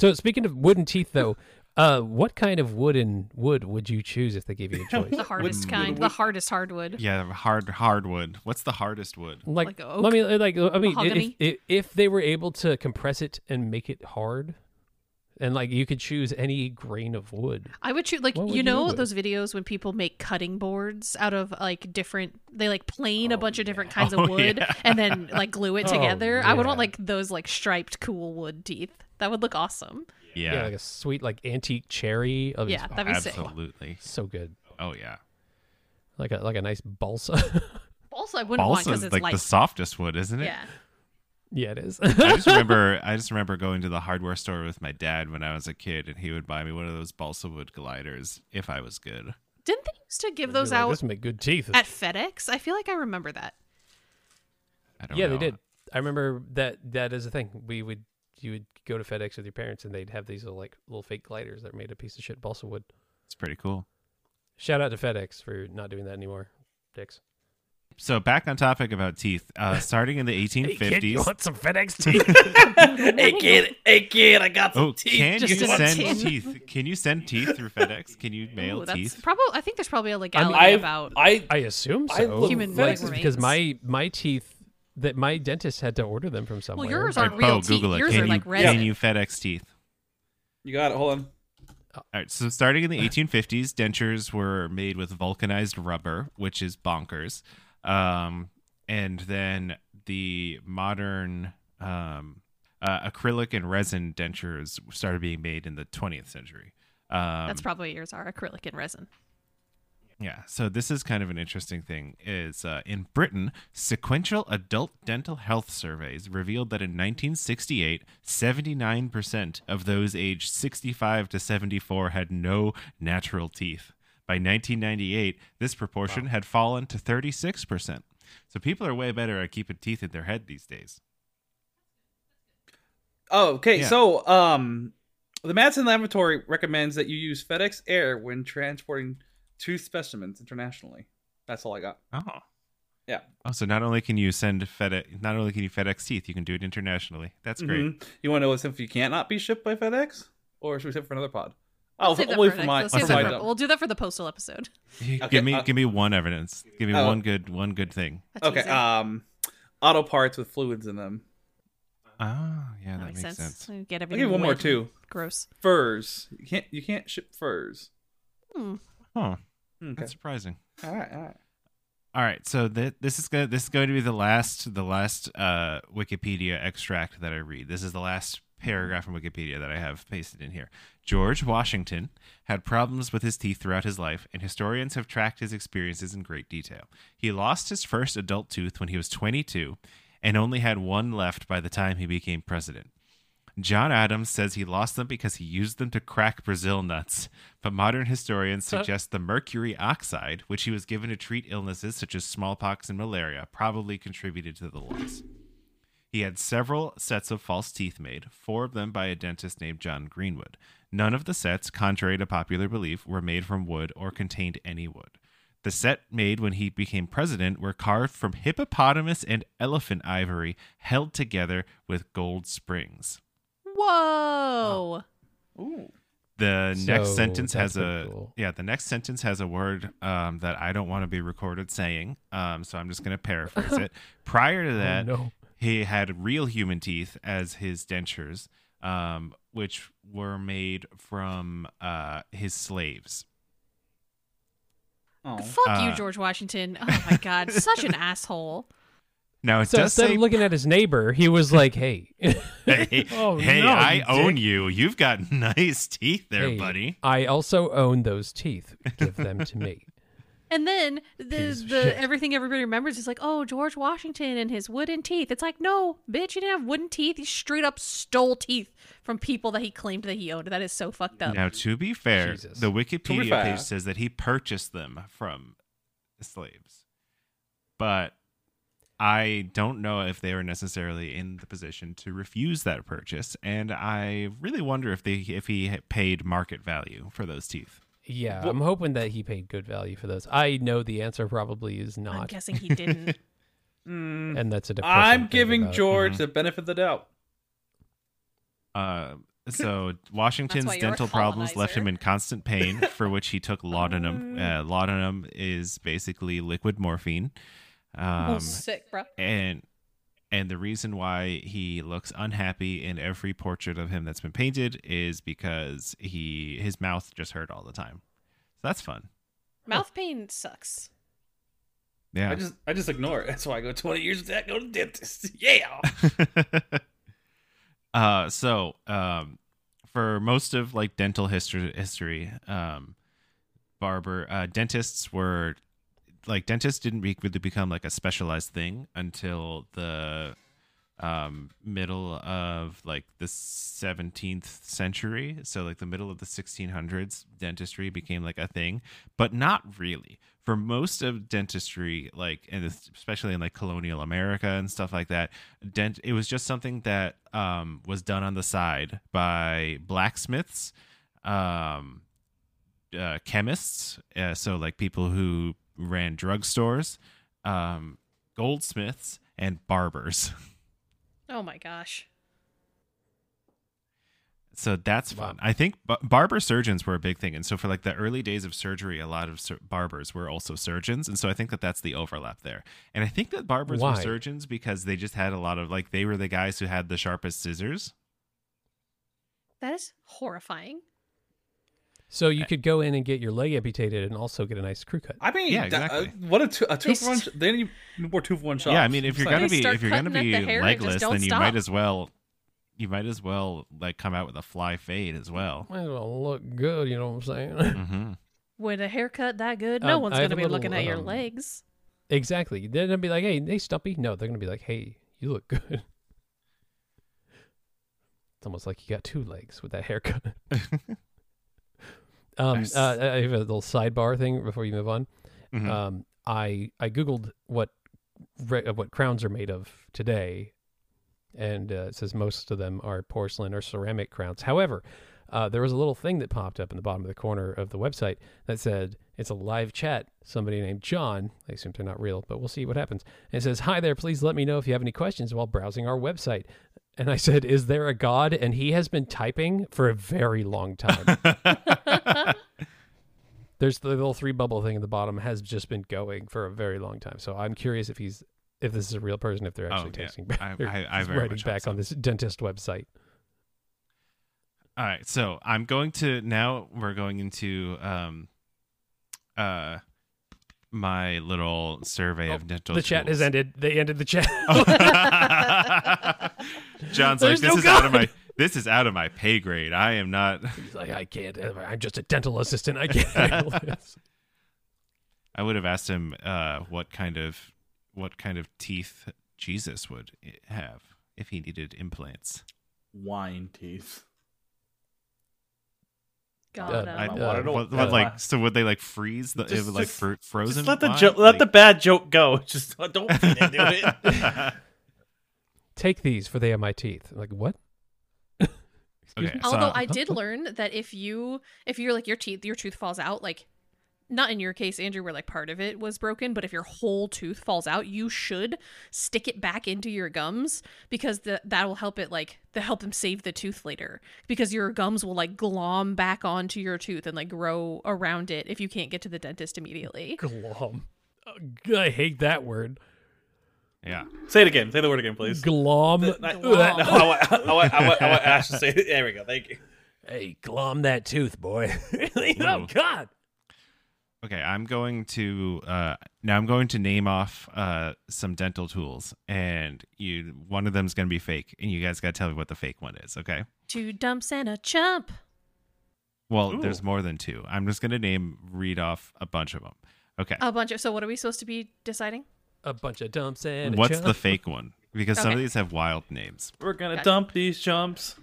So speaking of wooden teeth, though, uh, what kind of wooden wood would you choose if they gave you a choice? The hardest Would- kind, would- the hardest hardwood. Yeah, hard hardwood. What's the hardest wood? like, Like oak? let me like I mean, if, if if they were able to compress it and make it hard, and like you could choose any grain of wood. I would choose like would you you know go with? those videos when people make cutting boards out of like different they like plane a Oh, bunch of different kinds Oh, of wood yeah. and then like glue it Oh, together. I would want like those like striped cool wood teeth. That would look awesome. Yeah, like a sweet like antique cherry. Of Yeah, that'd be sick. absolutely. so good. Oh yeah, Like a like a nice balsa. balsa, I wouldn't want balsa because is it's like light. the softest wood, isn't it? yeah. yeah, it is. I just remember I just remember going to the hardware store with my dad when I was a kid and he would buy me one of those balsa wood gliders if I was good. Didn't they used to give You're those like, out This would make good teeth. at FedEx? I feel like I remember that. I don't yeah, know. they did. I remember that. That is a thing. We would you would go to FedEx with your parents, and they'd have these little, like little fake gliders that were made of piece of shit balsa wood. It's pretty cool. Shout out to FedEx for not doing that anymore. Dicks. So back on topic about teeth. Uh, starting in the 1850s. you want some FedEx teeth? hey kid, hey kid, I got some Oh, teeth. can Just you send tin. teeth? Can you send teeth through FedEx? Can you mail Ooh, teeth? probably. I think there's probably a legality I, about. I, I assume I so. love Human, Like, like, because my my teeth that my dentist had to order them from somewhere. Well, yours aren't right, real Bo, teeth. Google it. Yours can are you, like Can you FedEx teeth? you got it. Hold on. All right, so starting in the 1850s, dentures were made with vulcanized rubber, which is bonkers. Um, and then the modern um, uh, acrylic and resin dentures started being made in the 20th century. Um, That's probably yours are acrylic and resin. Yeah, so this is kind of an interesting thing. Is uh, in Britain, sequential adult dental health surveys revealed that in 1968, 79% of those aged 65 to 74 had no natural teeth. By 1998, this proportion had fallen to 36%. So people are way better at keeping teeth in their head these days. Oh, okay. Yeah. So, um, the Madsen Laboratory recommends that you use FedEx Air when transporting tooth specimens internationally. That's all I got. Oh. Yeah. Oh, so not only can you send FedEx, not only can you FedEx teeth, you can do it internationally. That's great. Mhm. You want to know if you can't not be shipped by FedEx, or should we save for another pod? Oh, We'll only for for my. we'll, for my for- we'll do that for the postal episode. Okay, give me uh, give me one evidence. Give me Oh. one good one good thing. Okay. easy. Um, auto parts with fluids in them. Oh, yeah, that, that, makes, makes sense. sense. Get I'll give one more too. Gross. Furs. You can't. You can't ship furs. Hmm. Huh, Okay. that's surprising. All right. All right. All right, so th- this is going this is going to be the last the last uh, Wikipedia extract that I read. This is the last paragraph from Wikipedia that I have pasted in here. George Washington had problems with his teeth throughout his life, and historians have tracked his experiences in great detail. He lost his first adult tooth when he was 22 and only had one left by the time he became president. John Adams says he lost them because he used them to crack Brazil nuts, but modern historians suggest the mercury oxide, which he was given to treat illnesses such as smallpox and malaria, probably contributed to the loss. He had several sets of false teeth made, four of them by a dentist named John Greenwood. None of the sets, contrary to popular belief, were made from wood or contained any wood. The set made when he became president were carved from hippopotamus and elephant ivory held together with gold springs. Whoa. Ooh. The next sentence has a cool. yeah. The next sentence has a word um, that I don't want to be recorded saying. Um, so I'm just going to paraphrase it. Prior to that, oh, no. he had real human teeth as his dentures, um, which were made from uh, his slaves. Oh. Fuck you, Uh, George Washington. Oh my god, such an asshole. Now it So does instead say, of looking at his neighbor, he was like, "Hey, "Hey, Oh, hey, no, I you own dick. you. You've got nice teeth there, hey, buddy." I also own those teeth. Give them to me." And then the Piece the everything everybody remembers is like, oh, George Washington and his wooden teeth. It's like, no, bitch, you didn't have wooden teeth. He straight up stole teeth from people that he claimed that he owned. That is so fucked up. Now, to be fair, Jesus. the Wikipedia fair. page says that he purchased them from slaves, but I don't know if they were necessarily in the position to refuse that purchase, and I really wonder if they if he paid market value for those teeth. Yeah, Well- I'm hoping that he paid good value for those. I know the answer probably is not. I'm guessing he didn't. Mm, and that's a depressing I'm thing giving about it. George Mhm. the benefit of the doubt. Uh, so Washington's why you're a dental problems left him in constant pain, for which he took laudanum. Uh, laudanum is basically liquid morphine. Oh, Um, sick, bro. and and the reason why he looks unhappy in every portrait of him that's been painted is because he his mouth just hurt all the time. So that's fun. Mouth pain sucks. Yeah. I just I just ignore it. That's why I go 20 years of that. Go to the dentist. Yeah. uh so um for most of like dental history history um barber uh dentists were like dentists didn't really become like a specialized thing until the um middle of like the 17th century. So like the middle of the 1600s dentistry became like a thing but not really. For most of dentistry like and especially in like colonial america and stuff like that dent it was just something that um was done on the side by blacksmiths um uh, chemists uh, so like people who ran drugstores um goldsmiths and barbers Oh my gosh. So that's Wow. fun. I think b- barber surgeons were a big thing, and so for like the early days of surgery, a lot of sur- barbers were also surgeons, and so I think that that's the overlap there. And I think that barbers were surgeons because they just had a lot of like they were the guys who had the sharpest scissors. That is horrifying. So you could go in and get your leg amputated and also get a nice crew cut. I mean, Yeah, that- uh, exactly. what a two, a two for one. st- They need more two for one shots. yeah, I mean, if you're It's gonna be if you're gonna be the hair and just legless, then you stop. might as well you might as well like come out with a fly fade as well. Might as well look good, you know what I'm saying? hmm With a haircut that good, no Um, one's gonna be little, looking at your um, legs. exactly. They're gonna be like, "Hey, hey, Stumpy." No, they're gonna be like, "Hey, you look good." It's almost like you got two legs with that haircut. um, Nice. uh, I have a little sidebar thing before you move on. Mhm. Um, I I googled what re- uh, what crowns are made of today, and uh, it says most of them are porcelain or ceramic crowns. However, uh, there was a little thing that popped up in the bottom of the corner of the website that said it's a live chat. Somebody named John. I assume they're not real, but we'll see what happens. And it says, "Hi there. Please let me know if you have any questions while browsing our website." And I said, "Is there a god?" And he has been typing for a very long time. There's the little three bubble thing at the bottom has just been going for a very long time. So I'm curious if he's if this is a real person, if they're Oh, actually yeah. texting back, I- I- I writing back so. on this dentist website. All right, so I'm going to now. We're going into um, uh, my little survey of dental. Oh, the chat has ended. They ended the chat. John's like, this no is out of my this is out of my pay grade. I am not. He's like, I can't. I'm just a dental assistant. I can't handle this. I would have asked him uh, what kind of what kind of teeth Jesus would have if he needed implants. Wine teeth. God, Uh, I- I, wanna uh, know what, what- what, like so would they like freeze the Just- it would, like just- fr- frozen? Just let the wine? joke, let the bad joke go. Just don't feed into it. Take these for they are my teeth. Like what? Okay, me? so- Although I did learn that if you if you're like your teeth your tooth falls out like not in your case Andrew where like part of it was broken but if your whole tooth falls out you should stick it back into your gums because the, that will help it like to help them save the tooth later because your gums will like glom back onto your tooth and like grow around it if you can't get to the dentist immediately. Glom. Uh, I hate that word. yeah. Say it again. Say the word again, please. Glom. No, no, no, I want, I want, I want, I want Ash to say it. There we go. Thank you. Hey, glom that tooth, boy. oh God. Okay, I'm going to uh, now. I'm going to name off uh, some dental tools, and you one of them is going to be fake, and you guys got to tell me what the fake one is. Okay. Two dumps and a chump. Well, Ooh. there's more than two. I'm just going to name read off a bunch of them. Okay. A bunch of so what are we supposed to be deciding? A bunch of dumps and a What's the fake one? Because some of these have wild names. We're gonna Gotcha. dump these chumps.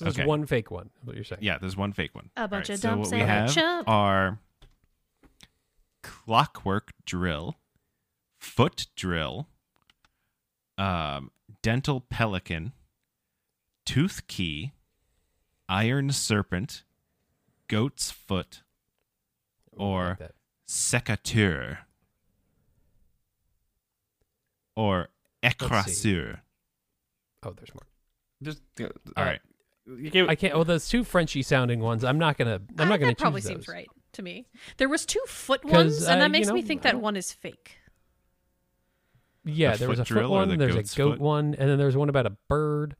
So there's Okay. one fake one. What you're saying? Yeah, there's one fake one. A bunch All of so what we have chump. are clockwork drill, foot drill, um, dental pelican, tooth key, iron serpent, goat's foot, or like secateur, or see. écrasure. Oh, there's more. Just All right. You gave, I can't. Well, those two Frenchy sounding ones. I'm not gonna. I'm I- not gonna that probably choose seems those. right to me. There was two foot ones, and uh, that you makes me think that one is fake. Yeah, The there was a foot one. the There's a goat foot? one, and then there's one about a bird.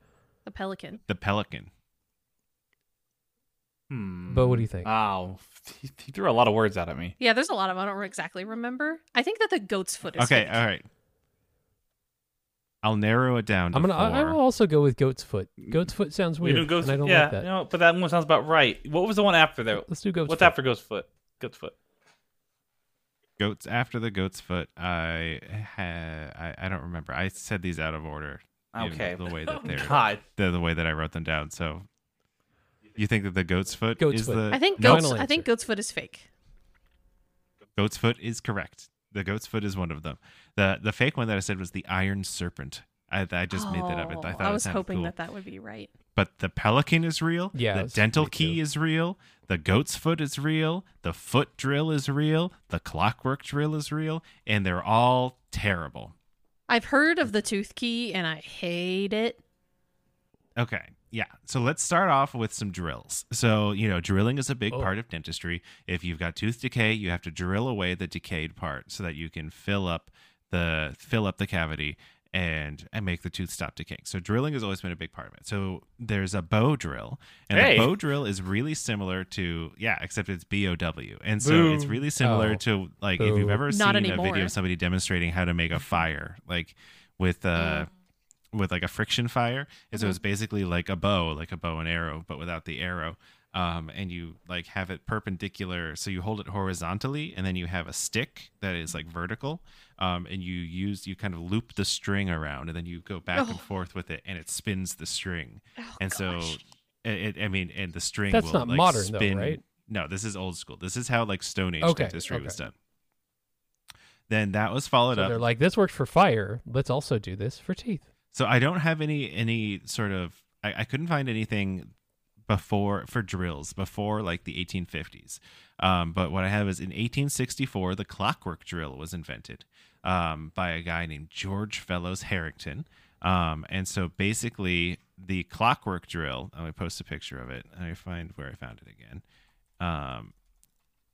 A pelican. The pelican. hmm. But what do you think? Wow, he, he threw a lot of words out at me. Yeah, there's a lot of 'em I don't exactly remember. I think that the goat's foot is Okay, fake. all right. I'll narrow it down to I'm gonna. I, I will also go with goat's foot. Mm. Goat's foot sounds We weird, do ghost. and I don't yeah, like that. no, but that one sounds about right. What was the one after there? Let's do goat's What's foot. after Ghost Foot? Ghost Foot. goats after the goat's foot. I ha- I, I don't remember. I said these out of order. Okay. the way that oh, they're God, the, the way that I wrote them down. So you think that the goat's foot Goat's is foot. the I think goat's. Final I think goat's foot is fake. goat's foot is correct. The goat's foot is one of them. The the fake one that I said was the iron serpent. I, I just made that up. I Oh, thought I was sounded hoping cool. that that would be right. But the pelican is real. Yeah, The dental key too. is real. The goat's foot is real. The foot drill is real. The clockwork drill is real. And they're all terrible. I've heard of the tooth key, and I hate it. Okay. Yeah. So let's start off with some drills. So, you know, drilling is a big Oh. part of dentistry. If you've got tooth decay, you have to drill away the decayed part so that you can fill up the fill up the cavity and and make the tooth stop decaying. So drilling has always been a big part of it. So there's a bow drill, and Hey. the bow drill is really similar to yeah, except it's B O W, and so it's really similar Oh. to like if you've ever Not seen a video of somebody demonstrating how to make a fire, like with uh with like a friction fire. And so it's basically like a bow, like a bow and arrow, but without the arrow. Um, and you like have it perpendicular, so you hold it horizontally, and then you have a stick that is like vertical, um, and you use you kind of loop the string around, and then you go back and Oh. forth with it, and it spins the string. Oh, and so, it, it, I mean, and the string That's will not like modern, though, right? No, this is old school. This is how like Stone Age Okay, dentistry was done. Then that was followed So up. they're like, this works for fire. Let's also do this for teeth. So I don't have any any sort of I, I couldn't find anything before for drills before like the 1850s. Um, but what I have is in 1864 the clockwork drill was invented um, by a guy named George Fellows Harrington. Um, and so basically the clockwork drill. Let me post a picture of it. Me find where I found it again. Um,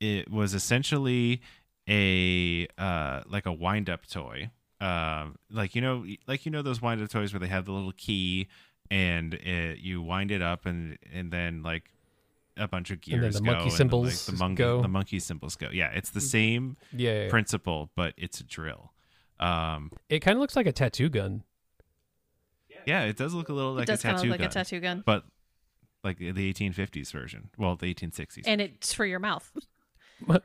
it was essentially a uh, like a wind up toy. Uh, like you know, like you know those wind up toys where they have the little key and it, you wind it up and and then like a bunch of And then gears the go monkey and cymbals like, the monkey go. the monkey cymbals go. Yeah, it's the same Yeah, yeah, yeah. principle, but it's a drill. Um, it kind of looks like a tattoo gun. yeah, it does look a little like it does a tattoo look like gun, a tattoo gun, but like the 1850s version. Well, the 1860s. and it's for your mouth. More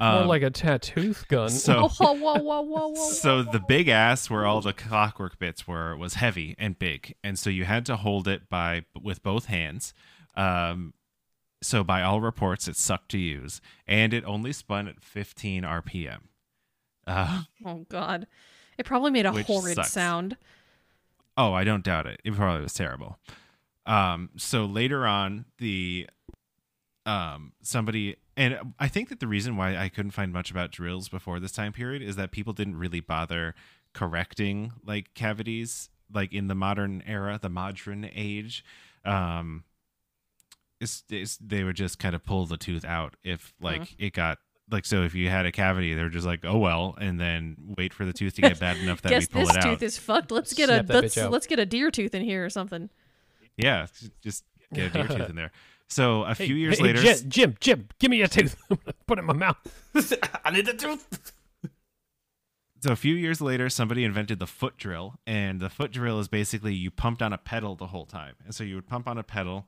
Um, like a tattoo gun. so whoa, whoa, whoa, whoa, whoa! so the big ass where all the clockwork bits were was heavy and big and so you had to hold it by with both hands um so by all reports it sucked to use and it only spun at 15 rpm uh, Oh God, it probably made a horrid sucks. sound. oh i don't doubt it. It probably was terrible. Um so later on the um somebody and i think that the reason why i couldn't find much about drills before this time period is that people didn't really bother correcting like cavities like in the modern era the modern age. Um it's, it's they would just kind of pull the tooth out if like mm-hmm. it got like so if you had a cavity they're just like oh well and then wait for the tooth to get bad enough that Guess we pull this it tooth is fucked. Let's get Snap a let's let's get a deer tooth in here or something. yeah just get a deer tooth in there so a Hey, few years hey, later Jim, Jim, Jim, give me a tooth. Put it in my mouth. I need the tooth. So a few years later, somebody invented the foot drill, and the foot drill is basically you pumped on a pedal the whole time, and so you would pump on a pedal,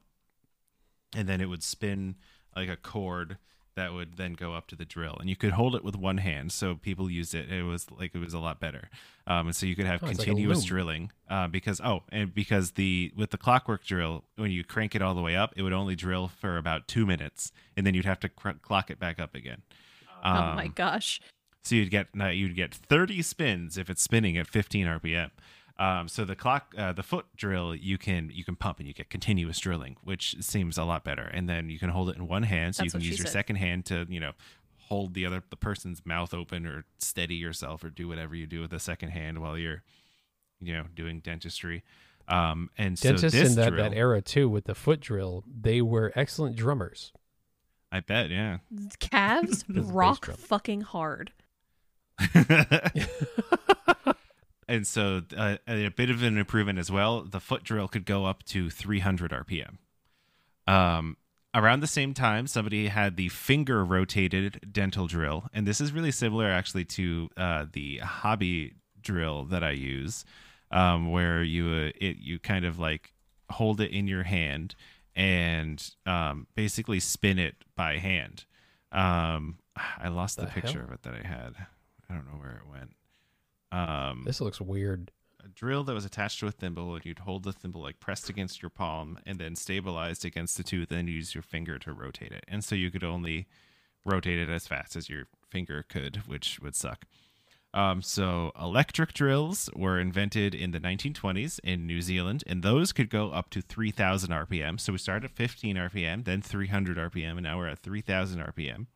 and then it would spin like a cord that would then go up to the drill, and you could hold it with one hand. So people used it; it was like it was a lot better, um, and so you could have Oh, it's like continuous drilling uh, because oh, and because the with the clockwork drill, when you crank it all the way up, it would only drill for about two minutes, and then you'd have to cr- clock it back up again. oh my Um, gosh. so you'd get you'd get 30 spins if it's spinning at 15 RPM. Um, so the clock, uh, the foot drill, you can you can pump and you get continuous drilling, which seems a lot better. And then you can hold it in one hand, so you can use your said. second hand to you know hold the other the person's mouth open or steady yourself or do whatever you do with the second hand while you're you know doing dentistry. Um, and Dentists so this in that, drill, that era too, with the foot drill, they were excellent drummers. I bet, yeah. Calves This is bass rock fucking hard. and so uh, a bit of an improvement as well. The foot drill could go up to 300 RPM. Um, around the same time, somebody had the finger rotated dental drill, and this is really similar actually to uh, the hobby drill that I use, um, where you uh, it you kind of like hold it in your hand and um, basically spin it by hand. Um, I lost the, The picture hell? of it that I had. I don't know where it went. Um, This looks weird. a drill that was attached to a thimble, and you'd hold the thimble like pressed against your palm, and then stabilized against the tooth, and use your finger to rotate it. And so you could only rotate it as fast as your finger could, which would suck. Um, so electric drills were invented in the 1920s in New Zealand, and those could go up to 3,000 RPM. So we started at 15 RPM, then 300 RPM, and now we're at 3,000 RPM.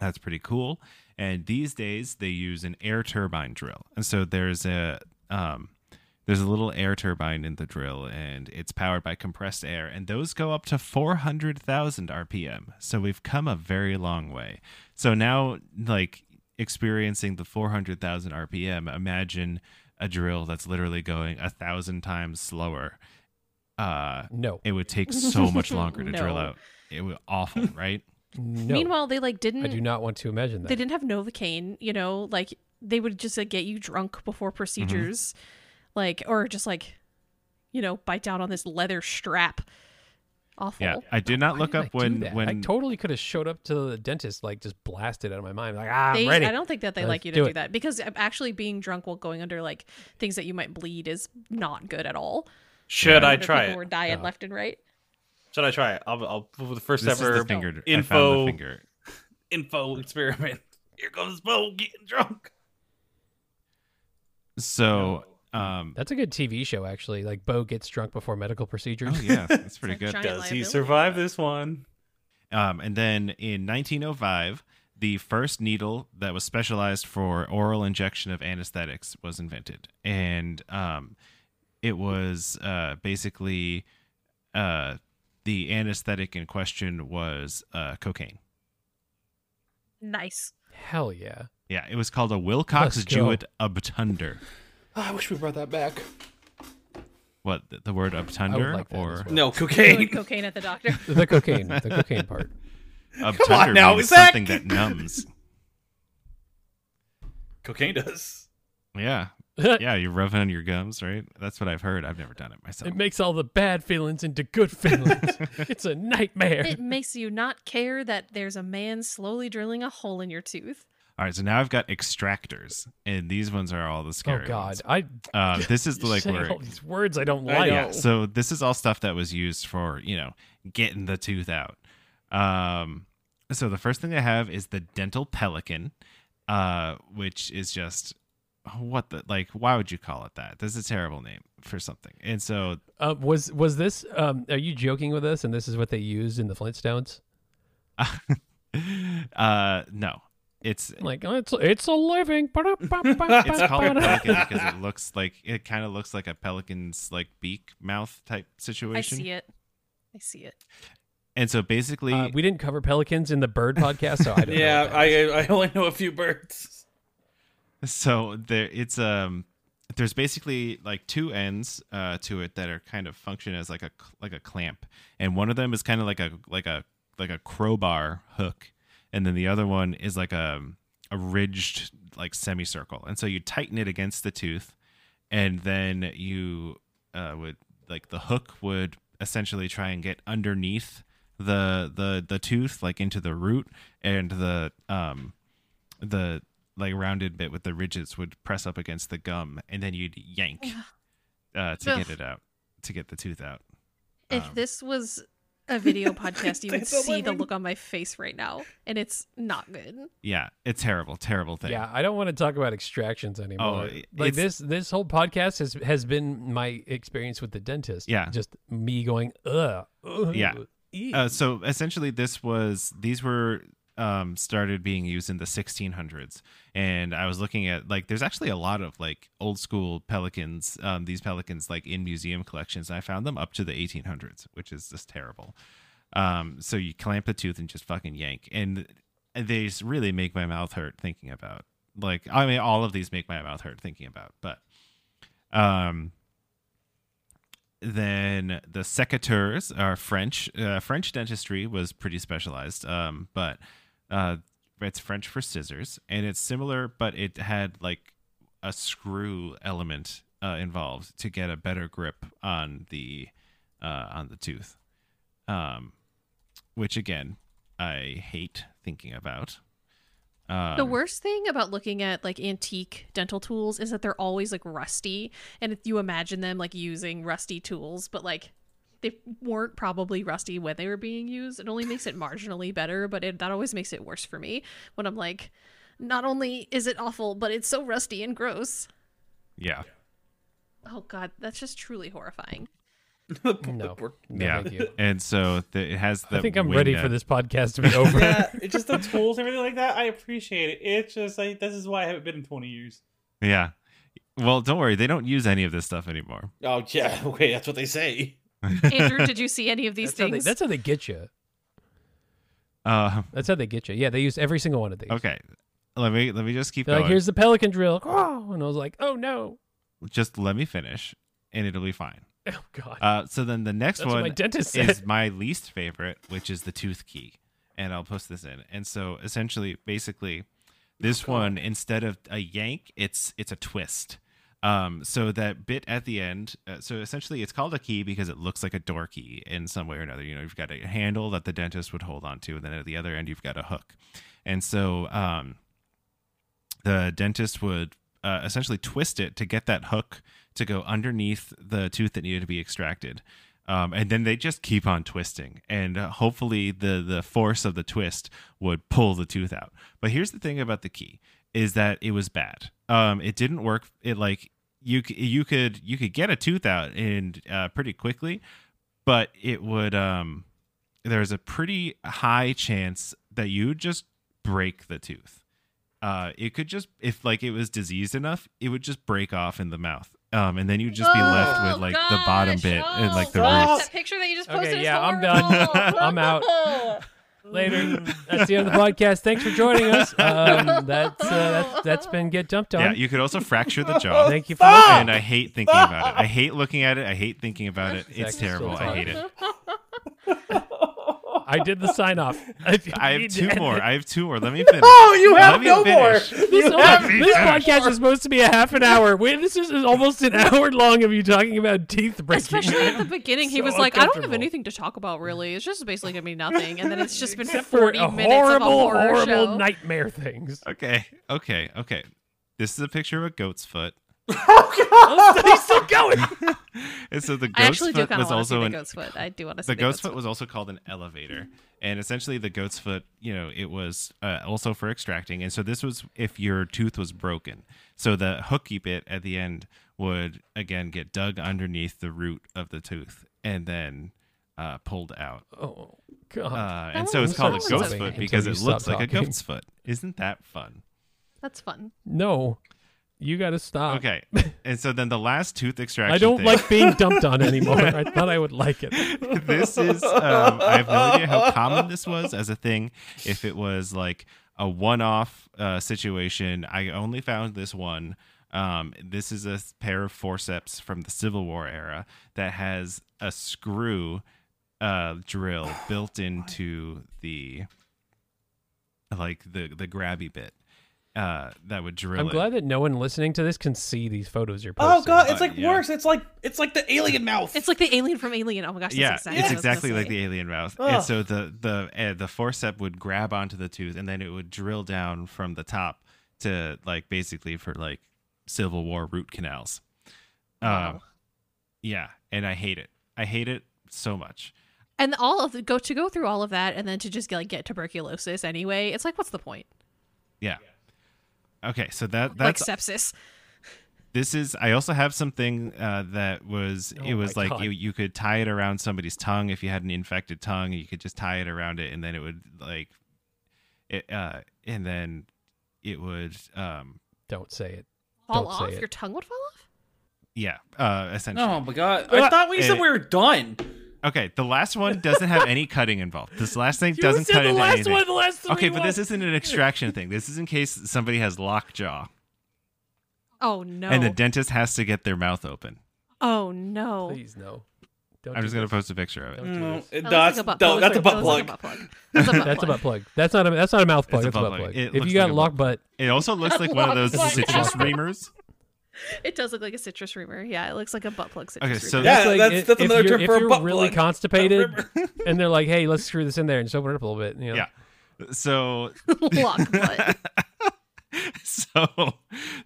That's pretty cool. And these days they use an air turbine drill. And so there's a um, there's a little air turbine in the drill and it's powered by compressed air and those go up to 400,000 RPM. So we've come a very long way. So now like experiencing the 400,000 RPM, imagine a drill that's literally going a thousand times slower. Uh, No, it would take so much longer to drill out. It would awful, right? No. Meanwhile, they like didn't I do not want to imagine that. they didn't have Novocaine, you know, like they would just like get you drunk before procedures, like or just like, you know, bite down on this leather strap. Awful. Yeah, I did not Why look did up do when when I totally could have showed up to the dentist, like just blasted out of my mind, like ah, They, I'm ready. I don't think that they Let's like you to do do that because actually being drunk while going under like things that you might bleed is not good at all. Should I try people it? Were dying Oh. left and right. Should I try it? I'll, I'll for the first this ever is the finger. I found info the finger. info experiment. Here comes Bo getting drunk. So Um, That's a good TV show, actually. Like Bo gets drunk before medical procedures. oh yeah, that's pretty good. Does he survive this one? Um, and then in 1905, the first needle that was specialized for oral injection of anesthetics was invented, and um, it was uh, basically uh, the anesthetic in question was uh, cocaine. Nice. Hell yeah. Yeah, it was called a Wilcox Let's go. Jewett obtunder. Oh, I wish we brought that back. What the, the word obtunder like or well. No Doing cocaine. cocaine at the doctor. The cocaine, the cocaine part. obtunder now, means Zac. something that numbs. cocaine does. Yeah, it yeah, you're rubbing on your gums, right? That's what I've heard. I've never done it myself. It makes all the bad feelings into good feelings. it's a nightmare. it makes you not care that there's a man slowly drilling a hole in your tooth. All right, so now I've got extractors, and these ones are all the scary. oh scary God, ones. I Uh, this is like where all these words I don't like. know. yeah. So this is all stuff that was used for you know getting the tooth out. Um, so the first thing I have is the dental pelican, uh, which is just what the like. Why would you call it that? that's a terrible name for something. And so Uh, was was this? Um, are you joking with us? And this is what they used in the Flintstones? uh, no, it's Like oh, it's it's a living. it's called a pelican because it looks like it kind of looks like a pelican's like beak mouth type situation. I see it. I see it. And so basically, Uh, we didn't cover pelicans in the bird podcast, so I don't. Yeah. I I only know a few birds. So there it's um there's basically like two ends uh to it that are kind of function as like a like a clamp. And one of them is kind of like a like a like a crowbar hook. And then the other one is like a a ridged like semicircle. And so you tighten it against the tooth and then you uh would like the hook would essentially try and get underneath the the the tooth like into the root and the um the like rounded bit with the ridges would press up against the gum and then you'd yank uh, to Ugh. get it out to get the tooth out If Um, this was a video podcast, you would see the look on my face right now, and it's not good. yeah it's terrible terrible thing Yeah, I don't want to talk about extractions anymore. it- like this this whole podcast has has been my experience with the dentist. Yeah. just me going ugh. ugh Yeah. uh, so essentially this was these were um, started being used in the 1600s and i was looking at like there's actually a lot of like old school pelicans um, these pelicans like in museum collections. I found them up to the 1800s which is just terrible. Um, so you clamp the tooth and just fucking yank. And they just really make my mouth hurt thinking about like i mean all of these make my mouth hurt thinking about but um then the secateurs are French. Uh, French dentistry was pretty specialized, um, but uh, it's French for scissors, and it's similar, but it had like a screw element uh, involved to get a better grip on the uh, on the tooth, um, which again I hate thinking about. Um, The worst thing about looking at like antique dental tools is that they're always like rusty, and if you imagine them like using rusty tools, but like they weren't probably rusty when they were being used. It only makes it marginally better, but it, that always makes it worse for me when I'm like, not only is it awful, but it's so rusty and gross. Yeah, Oh god, that's just truly horrifying. No, no, yeah, thank you. and so the, it has. The I think I'm ready nut. for this podcast to be over. yeah, it's just the tools and everything like that. I appreciate it. It's just like this is why I haven't been in twenty years. Yeah. Well, don't worry. They don't use any of this stuff anymore. Oh yeah, okay, that's what they say. Andrew, did you see any of these That's how, they, things? that's how they get you. Uh, That's how they get you. Yeah, they use every single one of these. okay. Let me let me just keep They're going. like, here's the pelican drill. Oh, and I was like, oh no. just let me finish, and it'll be fine. Oh god. Uh, so then the next That's one my dentist said. is my least favorite, which is the tooth key, and I'll post this in. And so essentially, basically, this one instead of a yank, it's it's a twist. Um, so that bit at the end, uh, so essentially, it's called a key because it looks like a door key in some way or another. You know, you've got a handle that the dentist would hold on to, and then at the other end, you've got a hook. And so, um, the dentist would uh, essentially twist it to get that hook to go underneath the tooth that needed to be extracted. Um, and then they just keep on twisting, and uh, hopefully the the force of the twist would pull the tooth out. But here's the thing about the key: is that it was bad. Um, it didn't work. It like you you could you could get a tooth out and uh, pretty quickly, but it would um there's a pretty high chance that you would just break the tooth. Uh, it could just if like it was diseased enough, it would just break off in the mouth. Um, and then you'd just be left with like the bottom bit and like the gosh. roots. That picture that you just Okay, posted is yeah, I'm done. I'm out. Later. That's the end of the podcast. Thanks for joining us. Um, that's, uh, that's that's been get dumped on. Yeah, you could also fracture the jaw. Thank you for Stop! and I hate thinking about it. I hate looking at it. I hate thinking about it. It's Zac's still terrible. I hate it. I did the sign off. I have two more. I have two more. Let me finish. Oh, you Let have me no more. finish. This, You have this podcast is supposed to be a half an hour. Wait, this is almost an hour long of you talking about teeth breaking. Especially at the beginning, he So was like, "I don't have anything to talk about, really. It's just basically gonna be nothing." And then it's just been Except for forty a minutes horrible, of a horror horrible show. nightmare things. Okay, okay, okay. This is a picture of a goat's foot. Oh, God! he's still going. and so the I goat's do foot was want to also the an goat's foot. I do want to see the goat's foot was also called an elevator and essentially the goat's foot you know it was uh, also for extracting and so this was if your tooth was broken so the hooky bit at the end would again get dug underneath the root of the tooth and then uh, pulled out Oh god. uh, and so it's called a so goat's foot because it looks stop like a talking. goat's foot isn't that fun That's fun. no, you got to stop. okay and so then the last tooth extraction I don't thing- like being dumped on anymore. I thought I would like it. this is um, I have no idea how common this was as a thing. If it was like a one-off uh, situation, I only found this one. Um, this is a pair of forceps from the Civil War era that has a screw uh, drill built into the like the the grabby bit uh, that would drill. I'm it. glad that no one listening to this can see these photos you're posting. Oh god, it's Uh, like yeah. worse. It's like it's like the alien mouth. It's like the alien from Alien. Oh my gosh, yeah, exactly it's what I was gonna exactly like the alien mouth. Ugh. And so the the uh, the forcep would grab onto the tooth, and then it would drill down from the top to like basically for like Civil War root canals. Um, Wow. yeah, and I hate it. I hate it so much. And all of the, go to go through all of that, and then to just like get tuberculosis anyway. It's like, what's the point? Yeah. Okay, so that that's like sepsis. this is i also have something uh, that was Oh it was like God. you, you could tie it around somebody's tongue if you had an infected tongue you could just tie it around it and then it would like it uh and then it would um Don't say it. Fall Don't say off? it. Your tongue would fall off? yeah uh essentially oh my god! I thought we said Eh. we were done. Okay the last one doesn't have any cutting involved this last thing You doesn't said cut the into last anything one, the last three okay but this isn't an extraction thing this is in case somebody has lockjaw Oh no. and the dentist has to get their mouth open oh no. Please no. Don't i'm do just gonna this. post a picture of it Don't No, mm, it- That that's like a butt no, plug. that's a butt plug. like a butt plug. That's a butt That's a plug. butt plug. That's not a that's not a mouth plug. It's a That's a butt butt plug. plug. It If you got like a lock butt- butt, it also looks like one of those citrus reamers It does look like a citrus reamer. Yeah, it looks like a butt plug citrus Okay, so reamer. Yeah, like that's- if- that's if another you're, term if for a you're butt really plug. constipated and they're like, "Hey, let's screw this in there and just open it up a little bit." You know? Yeah. So Lock butt. so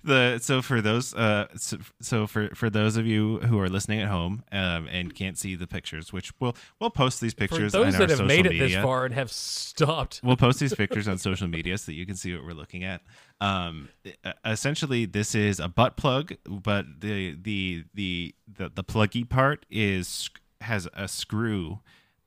the so for those uh so, so for for those of you who are listening at home um and can't see the pictures, which we'll we'll post these pictures For pictures those on our that have social made it media. this far and have stopped, We'll post these pictures on social media so that you can see what we're looking at. Um, essentially, this is a butt plug, but the the the the, the pluggy part is has a screw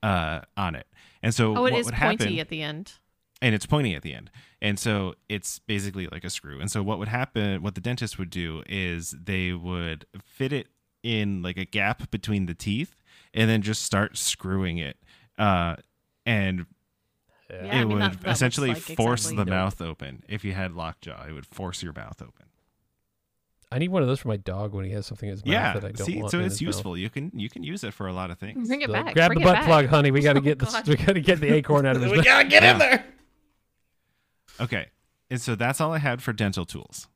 uh, on it, and so Oh, it what is would pointy happen, at the end. And it's pointy at the end, and so it's basically like a screw. And so what would happen? What the dentist would do is they would fit it in like a gap between the teeth, and then just start screwing it. Uh, and Yeah, it I mean, would that- that essentially like force exactly- the mouth open. If you had lockjaw, it would force your mouth open. I need one of those for my dog when he has something in his yeah, mouth that I don't see, want. so it's his mouth. useful. You can you can use it for a lot of things. Bring it So back. grab Bring the butt back. plug, honey. We got to Oh, get the God. we got to get the acorn out of his we mouth. gotta get Yeah. in there. Okay, and so that's all I had for dental tools.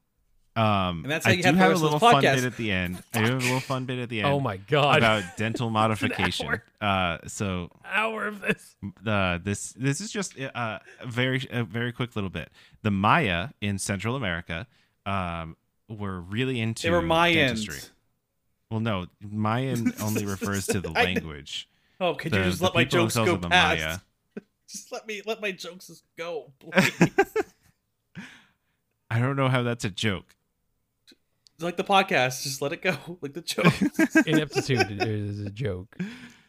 Um, And that's how I you do have have a little fun podcast. bit at the end. I do have a little fun bit at the end. Oh my god! About dental modification. hour. Uh, so hour of this. the this this is just uh, a very a very quick little bit. The Maya in Central America um, were really into They were dentistry. Mayans. Well, no, Mayan only refers to the I- language. Oh, could The- you just the let my people jokes go are the past? Maya. Just let me let my jokes just go, please. I don't know how that's a joke. like the podcast. Just let it go, like the joke. Ineptitude is a joke.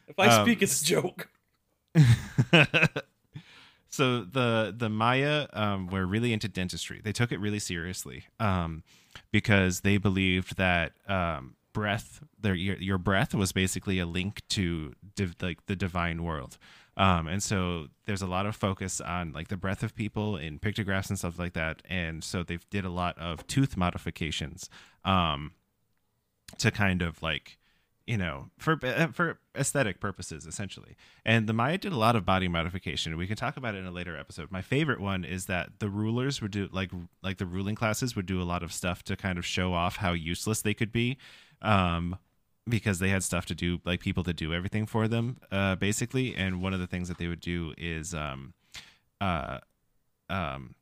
if I Um, speak, it's a joke. so the the Maya um, were really into dentistry. They took it really seriously um, because they believed that um, breath, their your, your breath, was basically a link to div, like the divine world. Um, and so there's a lot of focus on like the breadth of people in pictographs and stuff like that. And so they've did a lot of tooth modifications um, to kind of like you know for uh, for aesthetic purposes essentially. And the maya did a lot of body modification. We can talk about it in a later episode. My favorite one is that the rulers would do like like the ruling classes would do a lot of stuff to kind of show off how useless they could be um because they had stuff to do like people to do everything for them uh basically. And one of the things that they would do is um uh um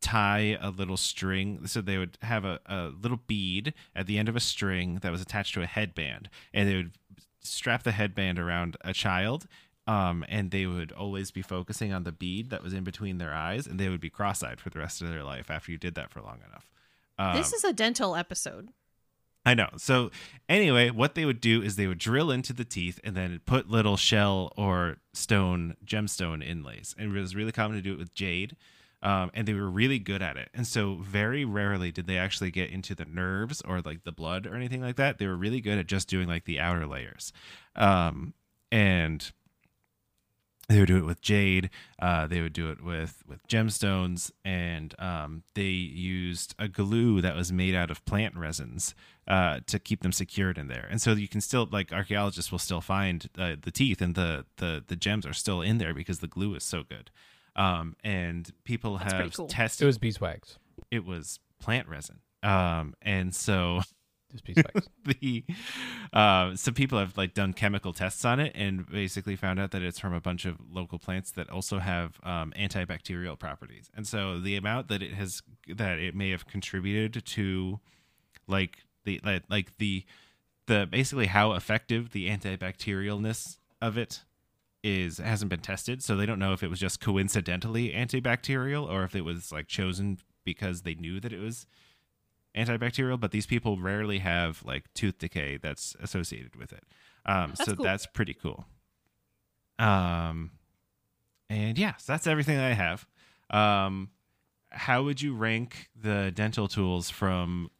tie a little string. So they would have a, a little bead at the end of a string that was attached to a headband. And they would strap the headband around a child um, and they would always be focusing on the bead that was in between their eyes and they would be cross-eyed for the rest of their life after you did that for long enough. Um, this is a dental episode. I know. So anyway, what they would do is they would drill into the teeth and then put little shell or stone gemstone inlays. And it was really common to do it with jade. Um, and they were really good at it. And so very rarely did they actually get into the nerves or like the blood or anything like that. They were really good at just doing like the outer layers. Um, and they would do it with jade uh, they would do it with with gemstones and um, they used a glue that was made out of plant resins uh, to keep them secured in there and so you can still like archaeologists will still find uh, the teeth and the, the the gems are still in there because the glue is so good um, and people That's have cool. tested It was beeswax. it was plant resin um, and so It was beeswax. the uh, some people have like done chemical tests on it and basically found out that it's from a bunch of local plants that also have um, antibacterial properties and so the amount that it has that it may have contributed to like the like, like the the basically how effective the antibacterialness of it is hasn't been tested so they don't know if it was just coincidentally antibacterial or if it was like chosen because they knew that it was antibacterial, but these people rarely have like tooth decay that's associated with it. Um, That's so cool. that's pretty cool. Um, and yeah, so that's everything I have. Um, how would you rank the dental tools from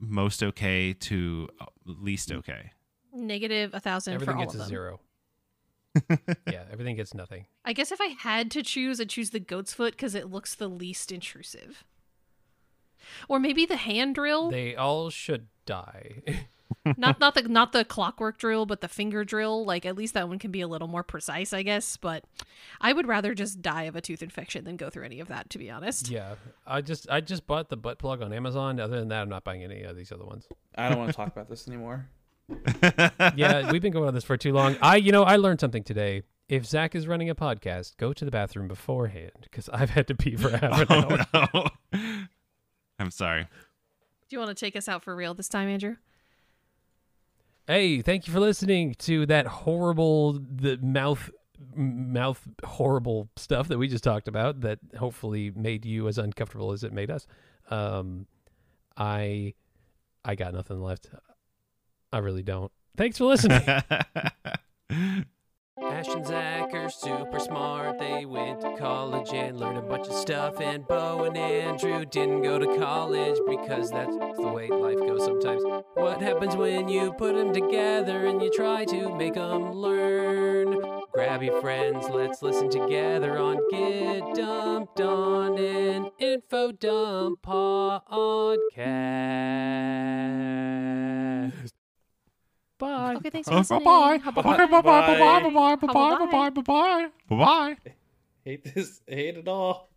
most okay to uh, least okay? Negative a thousand for everything all gets of a them. zero. yeah, everything gets nothing. I guess if I had to choose, I'd choose the goat's foot because it looks the least intrusive. Or maybe the hand drill. They all should die. not not the not the clockwork drill, but the finger drill. Like at least that one can be a little more precise, I guess. But I would rather just die of a tooth infection than go through any of that, to be honest. yeah, I just I just bought the butt plug on Amazon. Other than that, I'm not buying any of these other ones. I don't want to talk about this anymore. Yeah, we've been going on this for too long. I you know I learned something today. If Zac is running a podcast, go to the bathroom beforehand because I've had to pee for half an hour. Oh, no. I'm sorry. Do you want to take us out for real this time, Andrew? Hey, thank you for listening to that horrible the mouth mouth horrible stuff that we just talked about that hopefully made you as uncomfortable as it made us. Um I I got nothing left. I really don't. Thanks for listening. Ash and Zac are super smart. They went to college and learned a bunch of stuff. And Bo and Andrew didn't go to college because that's the way life goes sometimes. What happens when you put them together and you try to make them learn? Grab your friends, let's listen together on Get Dumped on an Info Dump podcast. Bye. Okay, thanks for Oh, listening. bye-bye. Hubba Bye-bye, bye. bye-bye, bye-bye, bye-bye, Bye-bye. bye-bye, bye-bye, bye-bye. Hate this. Hate it all.